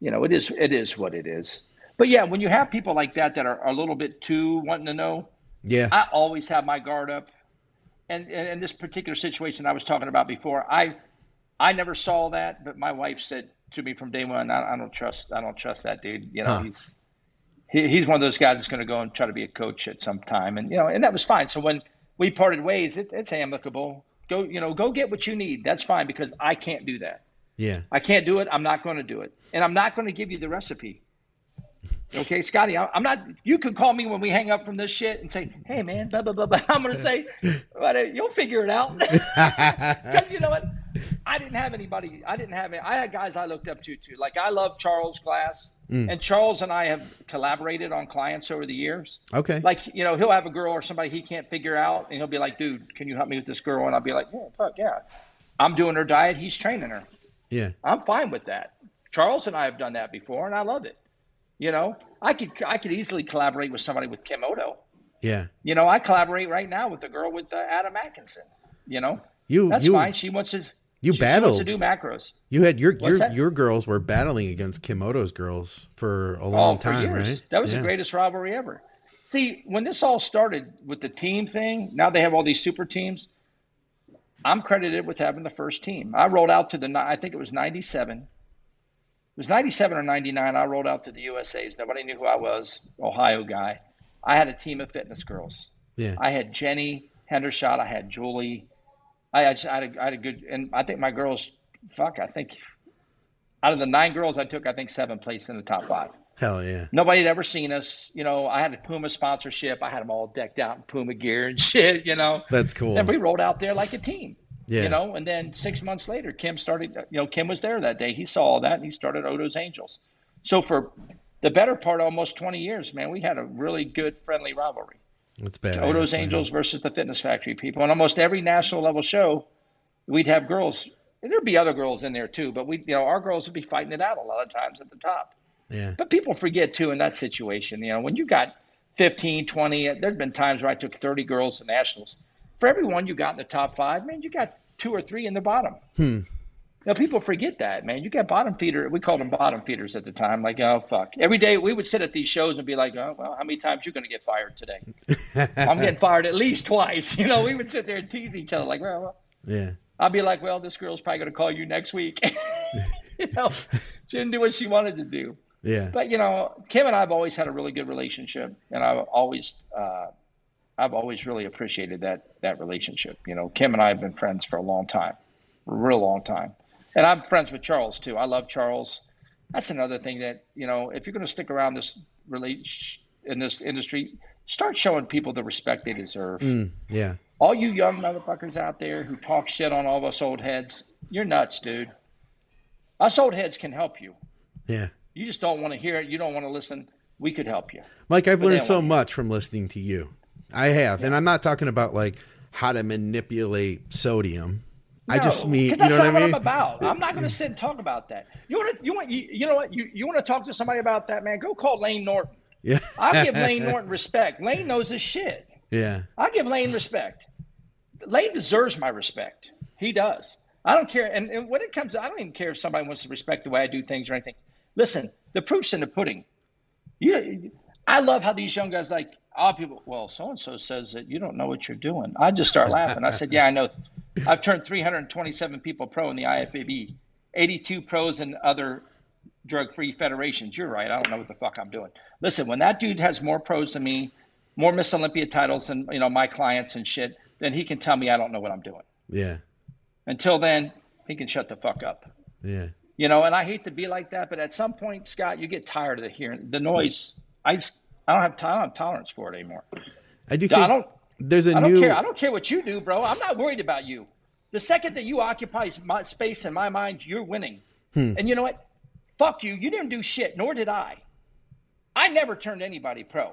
you know, it is it is what it is. But yeah, when you have people like that that are a little bit too wanting to know, Yeah, I always have my guard up. And and in this particular situation I was talking about before, I I never saw that, but my wife said to me from day one, I, I don't trust I don't trust that dude. You know, Huh. he's he, he's one of those guys that's going to go and try to be a coach at some time, and you know, and that was fine. So when we parted ways, it, it's amicable. Go, you know, go get what you need. That's fine because I can't do that. yeah. I can't do it. I'm not going to do it, and I'm not going to give you the recipe. Okay, Scotty, I'm not. You could call me when we hang up from this shit and say, "Hey, man, blah blah blah." blah. I'm gonna say, you'll figure it out. Because you know what? I didn't have anybody. I didn't have. I had guys I looked up to too. Like I love Charles Glass, and Charles and I have collaborated on clients over the years. Okay. Like you know, he'll have a girl or somebody he can't figure out, and he'll be like, "Dude, can you help me with this girl?" And I'll be like, "Yeah, fuck yeah." I'm doing her diet. He's training her. yeah. I'm fine with that. Charles and I have done that before, and I love it. You know, I could I could easily collaborate with somebody with Kim Oddo. Yeah. You know, I collaborate right now with a girl with uh, Adam Atkinson. You know, You that's you fine. She wants to. You she, battled. To do macros. you had your What's your that? your girls were battling against Kim Oddo's girls for a Oh, long for time, years. right? That was yeah. the greatest rivalry ever. See, when this all started with the team thing, now they have all these super teams. I'm credited with having the first team. I rolled out to the, I think it was 97. It was 97 or 99. I rolled out to the USA's. Nobody knew who I was, Ohio guy. I had a team of fitness girls. Yeah. I had Jenny Hendershott. I had Julie. I, I, just, I, had a, I had a good, and I think my girls, fuck, I think out of the nine girls I took, I think seven placed in the top five. Hell yeah. Nobody had ever seen us. You know, I had a Puma sponsorship. I had them all decked out in Puma gear and shit, you know. That's cool. And we rolled out there like a team. Yeah. You know, and then six months later, Kim started, you know, Kim was there that day. He saw all that and he started Oddo's Angels. So for the better part almost 20 years, man, we had a really good, friendly rivalry. That's bad. Oddo's Angels versus the Fitness Factory people. And almost every national level show, we'd have girls. And there'd be other girls in there too, but we, you know, our girls would be fighting it out a lot of times at the top. Yeah. But people forget too in that situation, you know, when you got 15, 20, there'd been times where I took 30 girls to nationals. For every one you got in the top five, man, you got two or three in the bottom. Hmm. Now people forget that, man. You got bottom feeder. We called them bottom feeders at the time. Like, oh fuck. Every day we would sit at these shows and be like, oh well, how many times you going to get fired today? I'm getting fired at least twice. You know, we would sit there and tease each other like, well, well Yeah. I'd be like, well, this girl's probably going to call you next week. you know, she didn't do what she wanted to do. Yeah. But you know, Kim and I have always had a really good relationship, and I've always, uh, I've always really appreciated that that relationship. You know, Kim and I have been friends for a long time, a real long time, and I'm friends with Charles too. I love Charles. That's another thing that you know, if you're going to stick around this relate in this industry, start showing people the respect they deserve. Mm, yeah. All you young motherfuckers out there who talk shit on all of us old heads, you're nuts, dude. Us old heads can help you. Yeah. You just don't want to hear it. You don't want to listen. We could help you. Mike, I've But learned so much from listening to you. I have, and I'm not talking about like how to manipulate sodium. I just mean, you know that's what I not mean? I'm about. I'm not going to sit and talk about that. You want to, you want, you, you know what? You, you want to talk to somebody about that, man? Go call Lane Norton. Yeah. I'll give Lane Norton respect. Lane knows his shit. Yeah. I'll give Lane respect. Lane deserves my respect. He does. I don't care. And, and when it comes, to, I don't even care if somebody wants to respect the way I do things or anything. Listen, the proof's in the pudding. You, I love how these young guys like. All people, well, so and so says that you don't know what you're doing. I just start laughing. I said, Yeah, I know. I've turned 327 people pro in the IFBB, 82 pros in other drug-free federations. You're right. I don't know what the fuck I'm doing. Listen, when that dude has more pros than me, more Miss Olympia titles than you know my clients and shit, then he can tell me I don't know what I'm doing. Yeah. Until then, he can shut the fuck up. Yeah. You know, and I hate to be like that, but at some point, Scott, you get tired of the hearing the noise. I just, I don't have time. I don't have tolerance for it anymore. I do think I don't. There's a I don't new care. I don't care what you do, bro. I'm not worried about you. The second that you occupy my space in my mind, you're winning. Hmm. And you know what? Fuck you. You didn't do shit, nor did I. I never turned anybody pro.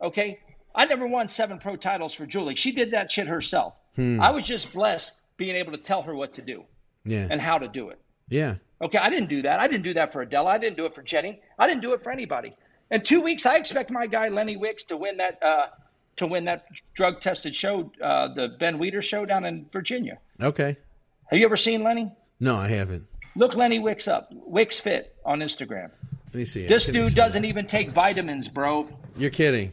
Okay? I never won seven pro titles for Julie. She did that shit herself. Hmm. I was just blessed being able to tell her what to do Yeah. and how to do it. Yeah. Okay, I didn't do that. I didn't do that for Adela. I didn't do it for Jenny. I didn't do it for anybody. In two weeks, I expect my guy Lenny Wicks to win that uh, to win that drug tested show, uh, the Ben Weider show down in Virginia. Okay. Have you ever seen Lenny? No, I haven't. Look Lenny Wicks up, Wicks Fit on Instagram. Let me see. This dude doesn't even take vitamins, bro. You're kidding.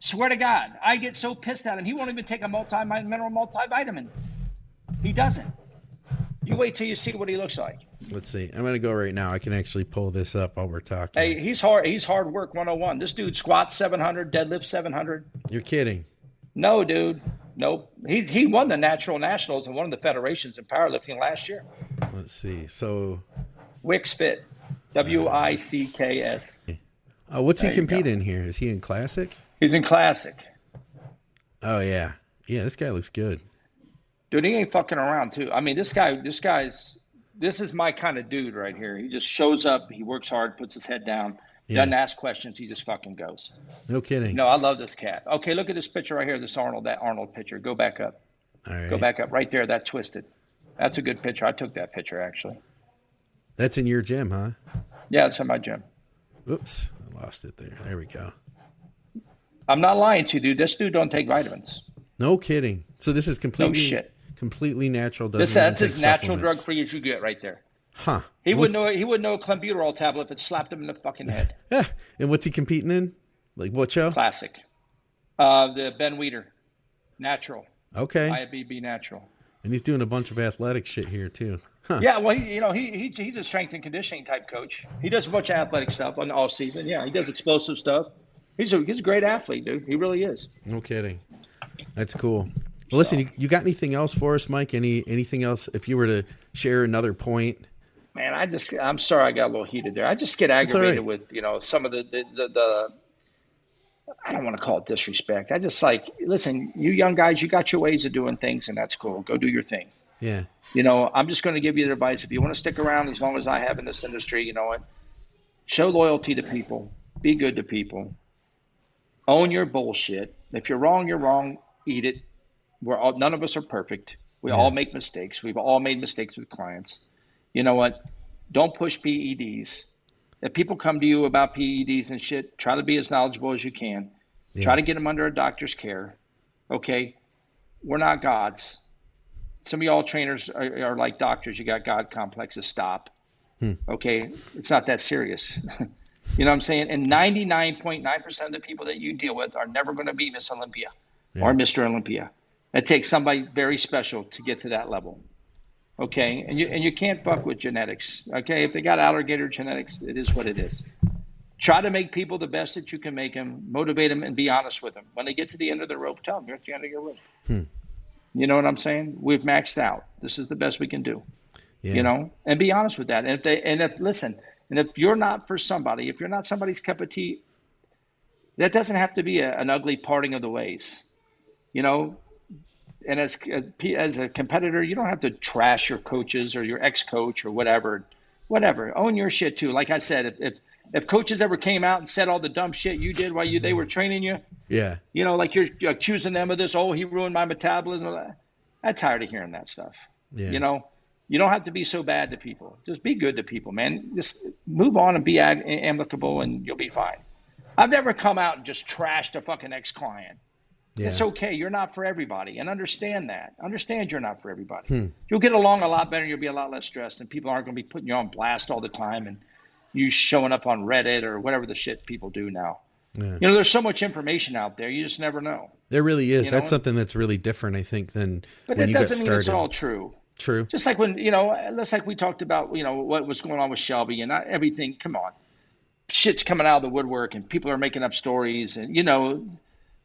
Swear to God, I get so pissed at him. He won't even take a multi-mineral multivitamin. He doesn't. You wait till you see what he looks like. Let's see. I'm gonna go right now. I can actually pull this up while we're talking. Hey, he's hard. He's hard work 101. This dude squats 700, deadlift 700. You're kidding. No, dude. Nope. He he won the natural nationals and one of the federations in powerlifting last year. Let's see. So Wicks Fit, W I C K S. Oh, what's he There you compete in here? Is he in classic? He's in classic. Oh yeah, yeah. This guy looks good. Dude, he ain't fucking around too. I mean, this guy, this guy's, this is my kind of dude right here. He just shows up, he works hard, puts his head down, doesn't ask questions, he just fucking goes. No kidding. No, I love this cat. Okay, look at this picture right here, this Arnold, that Arnold picture. Go back up. All right. Go back up right there, that twisted. That's a good picture. I took that picture actually. That's in your gym, huh? Yeah, it's in my gym. Oops, I lost it there. There we go. I'm not lying to you, dude. This dude don't take vitamins. No kidding. So this is completely shit. Completely natural. Doesn't This that's as natural drug free as you get right there. Huh? He wouldn't know he wouldn't know a clenbuterol tablet if it slapped him in the fucking head. Yeah. And what's he competing in? Like what show? Classic. Uh, the Ben Weider, natural. Okay. IBB natural. And he's doing a bunch of athletic shit here too. Huh. Yeah, well, he, you know, he, he he's a strength and conditioning type coach. He does a bunch of athletic stuff on all season. Yeah, he does explosive stuff. He's a he's a great athlete, dude. He really is. No kidding. That's cool. Well, listen, you, you got anything else for us, Mike? Any anything else? If you were to share another point, Man, I just I'm sorry I got a little heated there. I just get aggravated right. with you know some of the the, the the I don't want to call it disrespect. I just like listen, you young guys, you got your ways of doing things, and that's cool. Go do your thing. yeah, You know, I'm just going to give you the advice. If you want to stick around as long as I have in this industry, you know what? Show loyalty to people. Be good to people. Own your bullshit. If you're wrong, you're wrong. Eat it. We're all, none of us are perfect. We all make mistakes. We've all made mistakes with clients. You know what? Don't push PEDs. If people come to you about PEDs and shit, try to be as knowledgeable as you can. Try to get them under a doctor's care. Okay? We're not gods some of y'all trainers are, are like doctors. You got God complexes. Stop. Hmm. Okay, it's not that serious. you know what I'm saying? And 99.9% of the people that you deal with are never going to be Miss Olympia or Mr. Olympia. It takes somebody very special to get to that level. Okay, and you and you can't fuck with genetics. Okay, if they got alligator genetics, it is what it is. Try to make people the best that you can make them, motivate them, and be honest with them. When they get to the end of the rope, tell them you're at the end of your rope. Hmm. You know what I'm saying? We've maxed out. This is the best we can do. yeah. You know, and be honest with that. And if they and if listen, and if you're not for somebody, if you're not somebody's cup of tea, that doesn't have to be a, an ugly parting of the ways. You know, and as as a competitor, you don't have to trash your coaches or your ex coach or whatever. Whatever, own your shit too. Like I said, if, if if coaches ever came out and said all the dumb shit you did while you they were training you, yeah, you know, like you're, you're accusing them of this. Oh, he ruined my metabolism. I'm tired of hearing that stuff. yeah. You know, you don't have to be so bad to people. Just be good to people, man. Just move on and be ag- amicable, and you'll be fine. I've never come out and just trashed a fucking ex-client. Yeah. It's okay. You're not for everybody, and understand that. Understand you're not for everybody. Hmm. You'll get along a lot better. You'll be a lot less stressed, and people aren't going to be putting you on blast all the time, and you showing up on Reddit or whatever the shit people do now. Yeah. You know, there's so much information out there. You just never know. There really is. You That's know? something that's really different, I think, than But when it you got doesn't mean started. it's all true. True. Just like when you know, just like we talked about, you know, what was going on with Shelby and not everything. Come on, shit's coming out of the woodwork, and people are making up stories, and you know,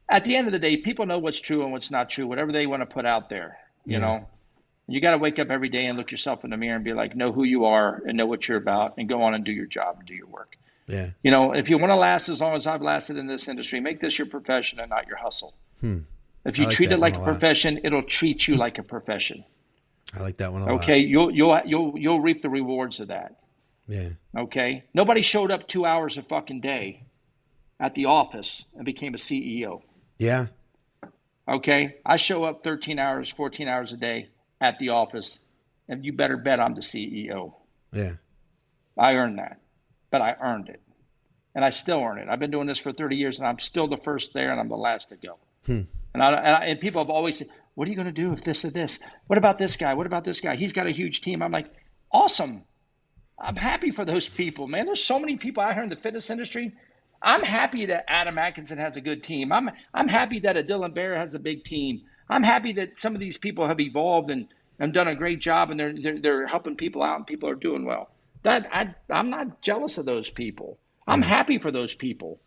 at the end of the day, people know what's true and what's not true, whatever they want to put out there. You Yeah. know, you got to wake up every day and look yourself in the mirror and be like, know who you are and know what you're about, and go on and do your job and do your work. Yeah. You know, if you want to last as long as I've lasted in this industry, make this your profession and not your hustle. Hmm. If you like treat it like a a profession, it'll treat you like a profession. I like that one a lot. Okay, you'll you'll you'll you'll reap the rewards of that. Yeah. Okay, nobody showed up two hours a fucking day at the office and became a CEO. Yeah. Okay, I show up 13 hours, 14 hours a day at the office, and you better bet I'm the CEO. Yeah. I earned that, but I earned it, and I still earn it. I've been doing this for 30 years, and I'm still the first there, and I'm the last to go. Hmm. And, I, and, I, and people have always said, "What are you going to do if this or this? What about this guy? What about this guy? He's got a huge team." I'm like, "Awesome! I'm happy for those people, man. There's so many people out here in the fitness industry. I'm happy that Adam Atkinson has a good team. I'm I'm happy that a Dylan Bear has a big team. I'm happy that some of these people have evolved and, and done a great job, and they're, they're they're helping people out, and people are doing well. That I I'm not jealous of those people. I'm mm. happy for those people.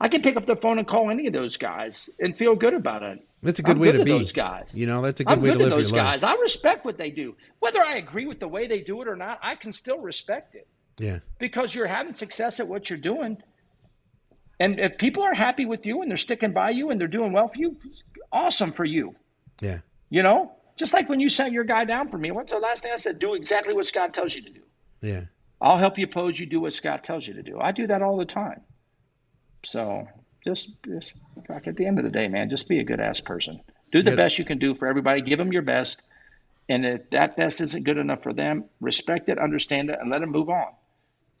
I can pick up the phone and call any of those guys and feel good about it. That's a good I'm way good to be. those guys. You know, that's a good I'm way good to to live those your guys. life. I respect what they do. Whether I agree with the way they do it or not, I can still respect it Yeah. because you're having success at what you're doing. And if people are happy with you and they're sticking by you and they're doing well for you, awesome for you. Yeah. You know, just like when you sent your guy down for me. What's the last thing I said? Do exactly what Scott tells you to do. Yeah. I'll help you pose. You do what Scott tells you to do. I do that all the time. So just, just like at the end of the day, man, just be a good ass person. Do the Yeah. best you can do for everybody. Give them your best. And if that best isn't good enough for them, respect it, understand it, and let them move on.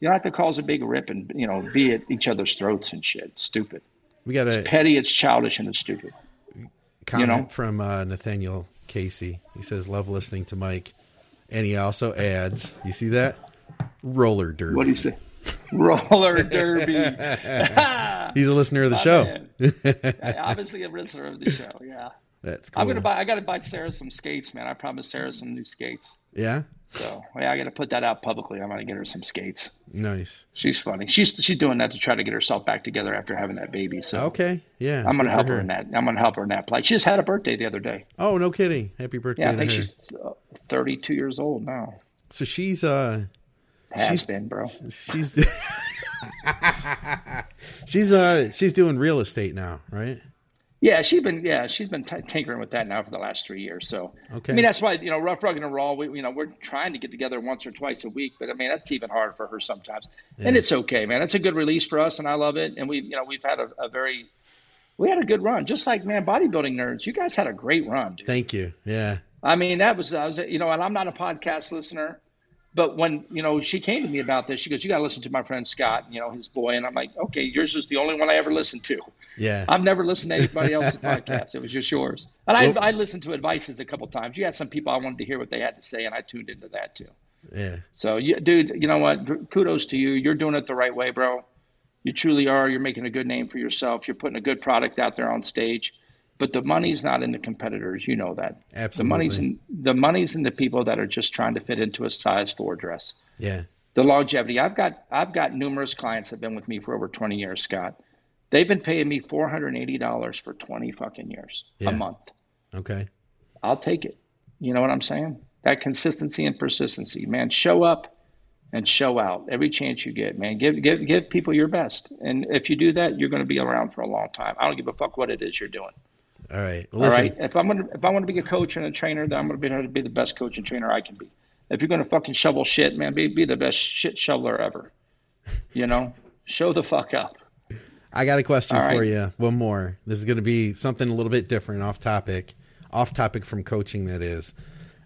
You don't have to cause a big rip and you know be at each other's throats and shit. It's stupid. We got a Petty. It's childish and it's stupid. comment know? from uh, Nathaniel Casey. He says, "Love listening to Mike," and he also adds, "You see that roller derby." What do you say? Roller derby. He's a listener of the show. Obviously a listener of the show. Yeah. That's cool. I'm gonna buy. I gotta buy Sarah some skates, man. I promised Sarah some new skates. Yeah, So yeah, I gotta put that out publicly. I'm gonna get her some skates. nice. She's funny. She's she's doing that to try to get herself back together after having that baby. So Okay, yeah. I'm gonna help her in that. I'm gonna help her in that plight. She just had a birthday the other day. Oh, no kidding! Happy birthday Yeah, I to think her. she's uh, 32 years old now. So she's uh Has She's- been, bro. she's she's uh she's doing real estate now, right? Yeah, she's been yeah she's been t- tinkering with that now for the last three years. So Okay. I mean that's why you know rough rugged and raw. We you know we're trying to get together once or twice a week, but I mean that's even hard for her sometimes. And it's okay, man. It's a good release for us, and I love it. And we you know we've had a, a very we had a good run, just like man bodybuilding nerds. You guys had a great run, dude. Thank you. Yeah. I mean, that was, I was, you know, and I'm not a podcast listener, but when, you know, she came to me about this, she goes, you got to listen to my friend Scott, you know, his boy. And I'm like, okay, yours is the only one I ever listened to. Yeah. I've never listened to anybody else's podcast. It was just yours. And I, I listened to advices a couple times. You had some people I wanted to hear what they had to say, and I tuned into that too. yeah. So, you, dude, you know what? Kudos to you. You're doing it the right way, bro. You truly are. You're making a good name for yourself. You're putting a good product out there on stage. But the money's not in the competitors. You know that. Absolutely. The money's in the money's in the people that are just trying to fit into a size four dress. Yeah. The longevity. I've got I've got numerous clients that have been with me for over 20 years, Scott. They've been paying me $480 for 20 fucking years Yeah. a month. Okay. I'll take it. You know what I'm saying? That consistency and persistency, man. Show up and show out every chance you get, man. Give give give people your best, and if you do that, you're going to be around for a long time. I don't give a fuck what it is you're doing. All right. Well, All right. If I'm gonna if I want to be a coach and a trainer, then I'm gonna be, to be the best coach and trainer I can be. If you're gonna fucking shovel shit, man, be be the best shit shoveler ever. You know, show the fuck up. I got a question All for right. you. One more. This is going to be something a little bit different, off topic, off topic from coaching. That is.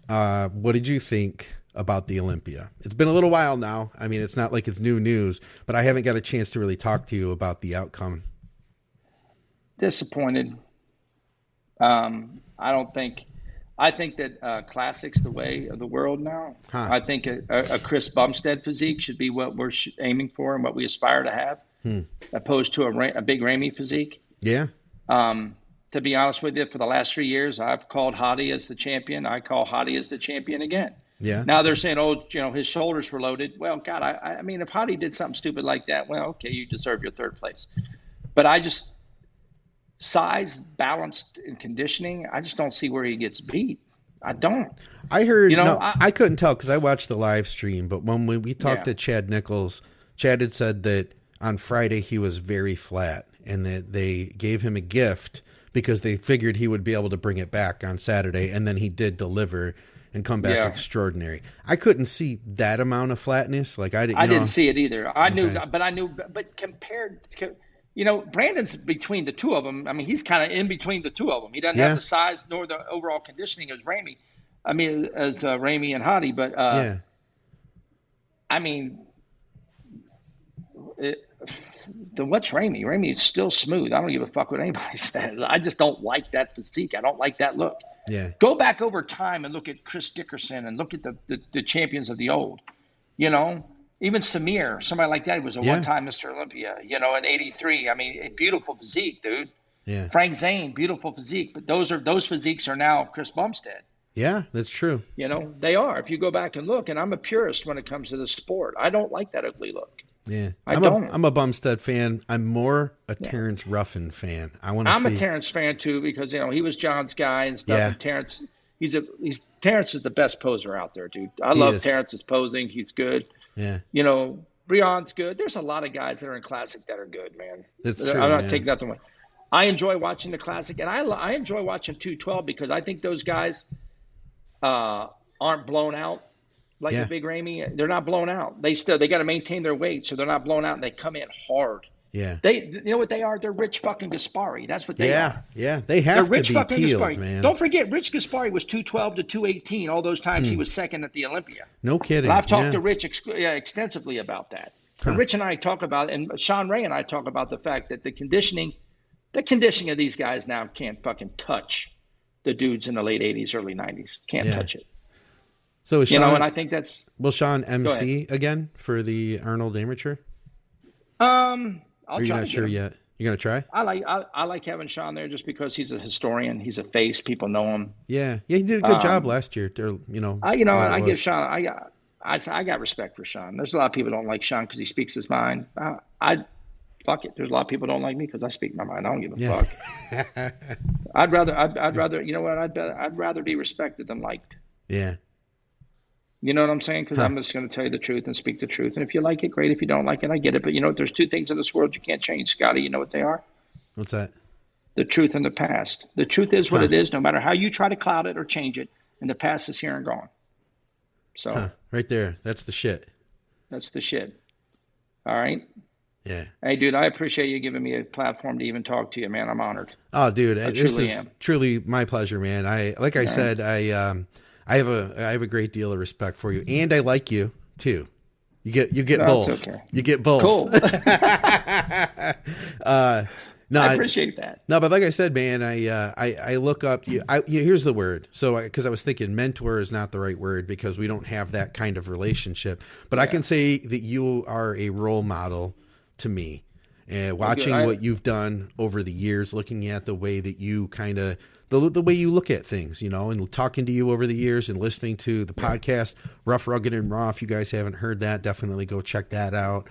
Uh, what did you think about the Olympia? It's been a little while now. I mean, it's not like it's new news, but I haven't got a chance to really talk to you about the outcome. disappointed. Um, I don't think. I think that uh, classics the way of the world now. Huh. I think a, a, Chris Bumstead physique should be what we're sh- aiming for and what we aspire to have, opposed to a, Ra- a big Ramy physique. Yeah. Um, to be honest with you, for the last three years, I've called Hadi as the champion. I call Hadi as the champion again. Yeah. Now they're saying, oh, you know, his shoulders were loaded. Well, God, I, I mean, if Hadi did something stupid like that, well, okay, you deserve your third place. But I just size, balanced, and conditioning. I just don't see where he gets beat. I don't. I heard. You know, no, I, I- couldn't tell because I watched the live stream. But when we, we talked Yeah. to Chad Nichols, Chad had said that on Friday he was very flat, and that they gave him a gift because they figured he would be able to bring it back on Saturday, and then he did deliver and come back Yeah. extraordinary. I couldn't see that amount of flatness. Like I, didn't- I know, didn't see it either. I knew, but I knew, but compared, co- you know, Brandon's between the two of them. I mean, he's kind of in between the two of them. He doesn't Yeah. have the size nor the overall conditioning as Ramy. I mean, as uh, Ramy and Hadi, but uh, Yeah. I mean, it, the what's Ramy? Ramy is still smooth. I don't give a fuck what anybody says. I just don't like that physique. I don't like that look. Yeah. Go back over time and look at Chris Dickerson and look at the, the, the champions of the old. You know, even Samir, somebody like that was a Yeah. one-time Mr. Olympia. You know, in '83. I mean, beautiful physique, dude. Yeah. Frank Zane, beautiful physique. But those are those physiques are now Chris Bumstead. Yeah. That's true. You know, they are. If you go back and look, and I'm a purist when it comes to the sport. I don't like that ugly look. Yeah. I am don't. A, I'm a Bumstead fan. I'm more a Terrence Ruffin fan. I want to I'm see. a Terrence fan too because you know he was John's guy and stuff. Yeah. And Terrence, he's a he's Terrence is the best poser out there, dude. I He love is. Terrence's posing. He's good. Yeah. You know, Breon's good. There's a lot of guys that are in classic that are good, man. That's I'm true, not man. taking nothing away. I enjoy watching the classic, and I I enjoy watching 212 because I think those guys uh, aren't blown out like Yeah. the Big Ramy. They're not blown out. They still they got to maintain their weight, so they're not blown out, and they come in hard. Yeah. They, you know what they are? They're Rich fucking Gaspari. That's what they Yeah. are. Yeah. They They're have to Rich be fucking peeled, Gaspari. man. Don't forget, Rich Gaspari was 212 to 218 all those times he was second at the Olympia. no kidding. And I've talked yeah. to Rich ex- yeah, extensively about that. And Rich and I talk about, and Shawn Ray and I talk about the fact that the conditioning, the conditioning of these guys now can't fucking touch the dudes in the late 80s, early 90s. Can't Yeah. touch it. So is You Shawn, know, and I think that's, will Shawn MC again for the Arnold Amateur? um, I'll you're try not sure him. yet? You're gonna try? I like I, I like having Shawn there just because he's a historian. He's a face. People know him. Yeah. Yeah. He did a good Um, job last year. Or, you know. I, you know, whatever I give. Shawn. I got. I, I got respect for Shawn. There's a lot of people don't like Shawn because he speaks his mind. I, I fuck it. There's a lot of people don't like me because I speak my mind. I don't give a Yeah. fuck. I'd rather. I'd, I'd rather. You know what? I'd. I'd rather be respected than liked. Yeah. You know what I'm saying? Because I'm just going to tell you the truth and speak the truth. And if you like it, great. If you don't like it, I get it. But you know what? There's two things in this world you can't change, Scotty. You know what they are? What's that? The truth and the past. The truth is what Huh. it is, no matter how you try to cloud it or change it. And the past is here and gone. So Huh. Right there. That's the shit. that's the shit. All right. Yeah. Hey, dude, I appreciate you giving me a platform to even talk to you, man. I'm honored. Oh, dude, this truly is am. truly my pleasure, man. I like I said, I um, I have a I have a great deal of respect for you, and I like you too. You get you get No, both. okay. You get both. Cool. No, I I, appreciate that. no, but like I said, man, I uh, I I look up. You, I, you, here's the word. So because I, was thinking mentor is not the right word because we don't have that kind of relationship. But I can say that you are a role model to me. And watching I- what you've done over the years, looking at the way that you kind of the the way you look at things, you know, and talking to you over the years and listening to the podcast, Rough, Rugged, and Raw. If you guys haven't heard that, definitely go check that out.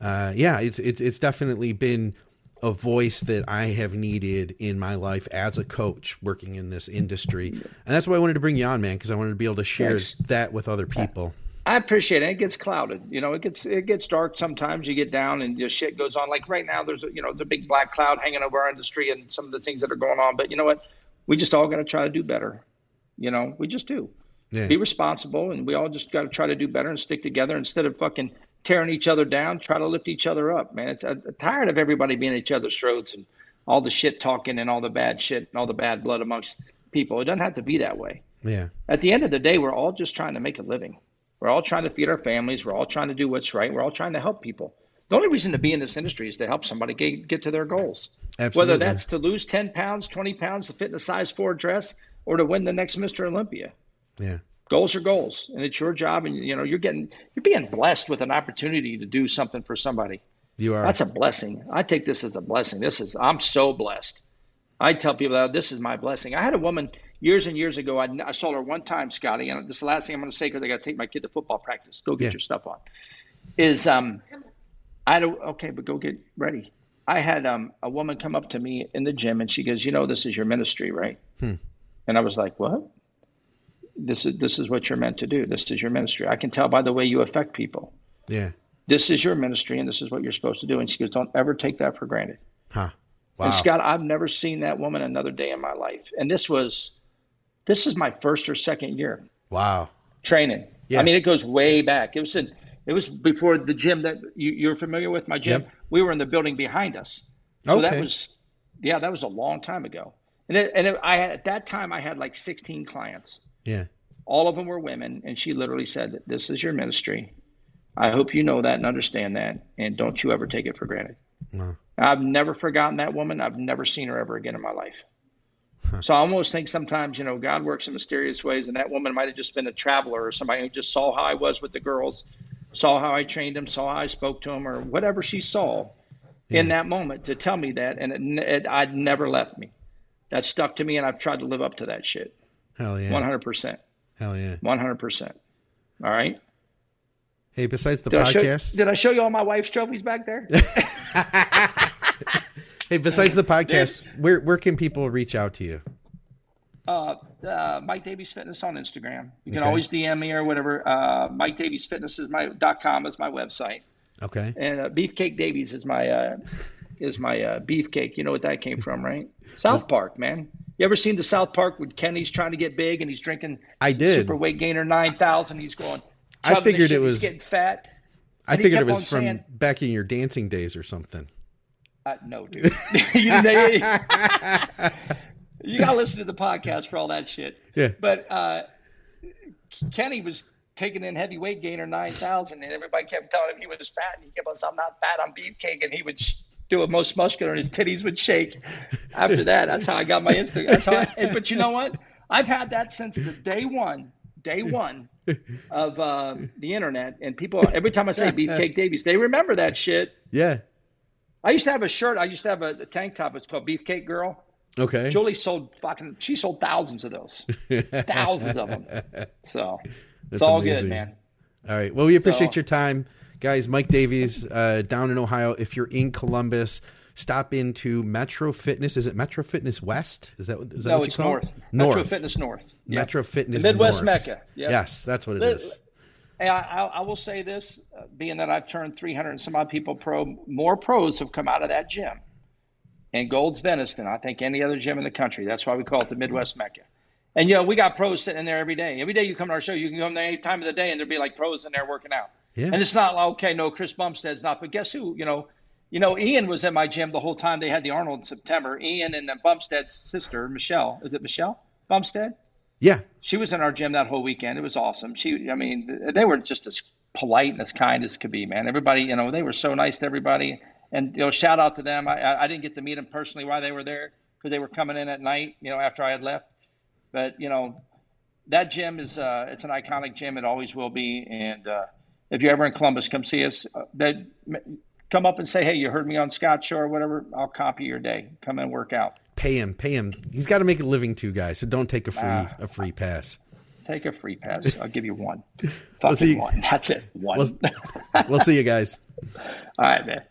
Uh, yeah, it's it's it's definitely been a voice that I have needed in my life as a coach working in this industry, and that's why I wanted to bring you on, man, because I wanted to be able to share Thanks. that with other people. I appreciate it. It gets clouded. You know, it gets it gets dark sometimes. You get down and your shit goes on. Like right now, there's a, you know there's a big black cloud hanging over our industry and some of the things that are going on. But you know what? We just all got to try to do better. You know, we just do. Yeah. Be responsible, and we all just got to try to do better and stick together instead of fucking tearing each other down. Try to lift each other up, man. It's, I'm tired of everybody being each other's throats and all the shit talking and all the bad shit and all the bad blood amongst people. It doesn't have to be that way Yeah, at the end of the day, we're all just trying to make a living. We're all trying to feed our families. We're all trying to do what's right. We're all trying to help people. The only reason to be in this industry is to help somebody get, get to their goals. absolutely. Whether that's to lose 10 pounds, 20 pounds, to fit in a size four dress, or to win the next Mr. Olympia. yeah, Goals are goals, and it's your job. And you know you're getting you're being blessed with an opportunity to do something for somebody. you are. That's a blessing. I take this as a blessing. This is I'm so blessed. I tell people that this is my blessing. I had a woman years and years ago. I, I saw her one time, Scotty, and this is the last thing I'm going to say because I got to take my kid to football practice. Go get Yeah. your stuff on. Is um, I a, okay, but go get ready. I had um a woman come up to me in the gym and she goes, you know, this is your ministry, right? Hmm. And I was like, what? This is this is what you're meant to do. This is your ministry. I can tell by the way you affect people yeah. this is your ministry and this is what you're supposed to do. And she goes, don't ever take that for granted. Huh. Wow. And Scott, I've never seen that woman another day in my life. And this was, this is my first or second year wow. training. Yeah. I mean, it goes way back. It was in, it was before the gym that you, you're familiar with, my gym. Yep. We were in the building behind us. So Okay. that was, yeah, that was a long time ago. And it, and it, I had, at that time I had like 16 clients. Yeah. All of them were women, and she literally said, "This is your ministry. I hope you know that and understand that, and don't you ever take it for granted." Wow. I've never forgotten that woman. I've never seen her ever again in my life. So I almost think sometimes, you know, God works in mysterious ways, and that woman might have just been a traveler or somebody who just saw how I was with the girls, saw how I trained him, saw how I spoke to him, or whatever she saw in that moment to tell me that, and it, it, I'd never left me. That stuck to me, and I've tried to live up to that shit, Hell yeah. one hundred percent. Hell yeah. One hundred percent. All right. Hey, besides the Did I, show, podcast, did I show you all my wife's trophies back there? hey, besides the podcast, where where can people reach out to you? Uh, uh, Mike Davies Fitness on Instagram. You can Okay. always DM me or whatever. Uh, Mike Davies Fitness is my dot com is my website. Okay. And uh, Beefcake Davies is my uh, is my uh, beefcake. You know what that came from, right? South Park, man. You ever seen the South Park when Kenny's trying to get big and he's drinking I did. super weight gainer nine thousand? He's going. I figured it he's was- getting fat. I figured it was from saying- back in your dancing days or something. Uh, no, dude. you, you gotta listen to the podcast for all that shit. Yeah. But uh, Kenny was taking in heavy weight gainer nine thousand, and everybody kept telling him he was fat, and he kept on saying, "I'm not fat, I'm beefcake," and he would sh- do a most muscular, and his titties would shake. After that, that's how I got my Instagram. That's how. I, but you know what? I've had that since the day one. Day one of uh, the internet, and people every time I say Beefcake Davies, they remember that shit. Yeah. I used to have a shirt. I used to have a, a tank top. It's called Beefcake Girl. Okay. Julie sold fucking. She sold thousands of those, thousands of them. So it's all amazing. good, man. All right. Well, we appreciate So- your time, guys. Mike Davies, uh, down in Ohio. If you're in Columbus, stop into Metro Fitness. Is it Metro Fitness West? Is that is that No, what it's you call north. it? North. Metro Fitness North. Yeah. Metro Fitness. Midwest North. Mecca. Yeah. Yes, that's what it is. Hey, I, I, I will say this, uh, being that I've turned 300 and some odd people pro, more pros have come out of that gym. And Gold's Venice than I think any other gym in the country. That's why we call it the Midwest Mecca. And you know, we got pros sitting in there every day. Every day you come to our show, you can come there any time of the day, and there'll be like pros in there working out. Yeah. And it's not like okay, no, Chris Bumstead's not. But guess who? You know, you know, Ian was in my gym the whole time they had the Arnold in September. Ian and Bumstead's sister, Michelle. Is it Michelle Bumstead? Yeah. she was in our gym that whole weekend. It was awesome. She, I mean, they were just as polite and as kind as could be, man. Everybody, you know, they were so nice to everybody. And you know, shout out to them. I, I didn't get to meet them personally while they were there because they were coming in at night, you know, after I had left. But you know, that gym is uh, it's an iconic gym. It always will be. And uh, if you're ever in Columbus, come see us. Uh, that come up and say, hey, you heard me on Scott Show or whatever. I'll copy your day. Come and work out. Pay him. Pay him. He's got to make a living too, guys. So don't take a free Ah. a free pass. Take a free pass. I'll give you one. We'll Fucking see. one. That's it. One. We'll, we'll see you guys. All right, man.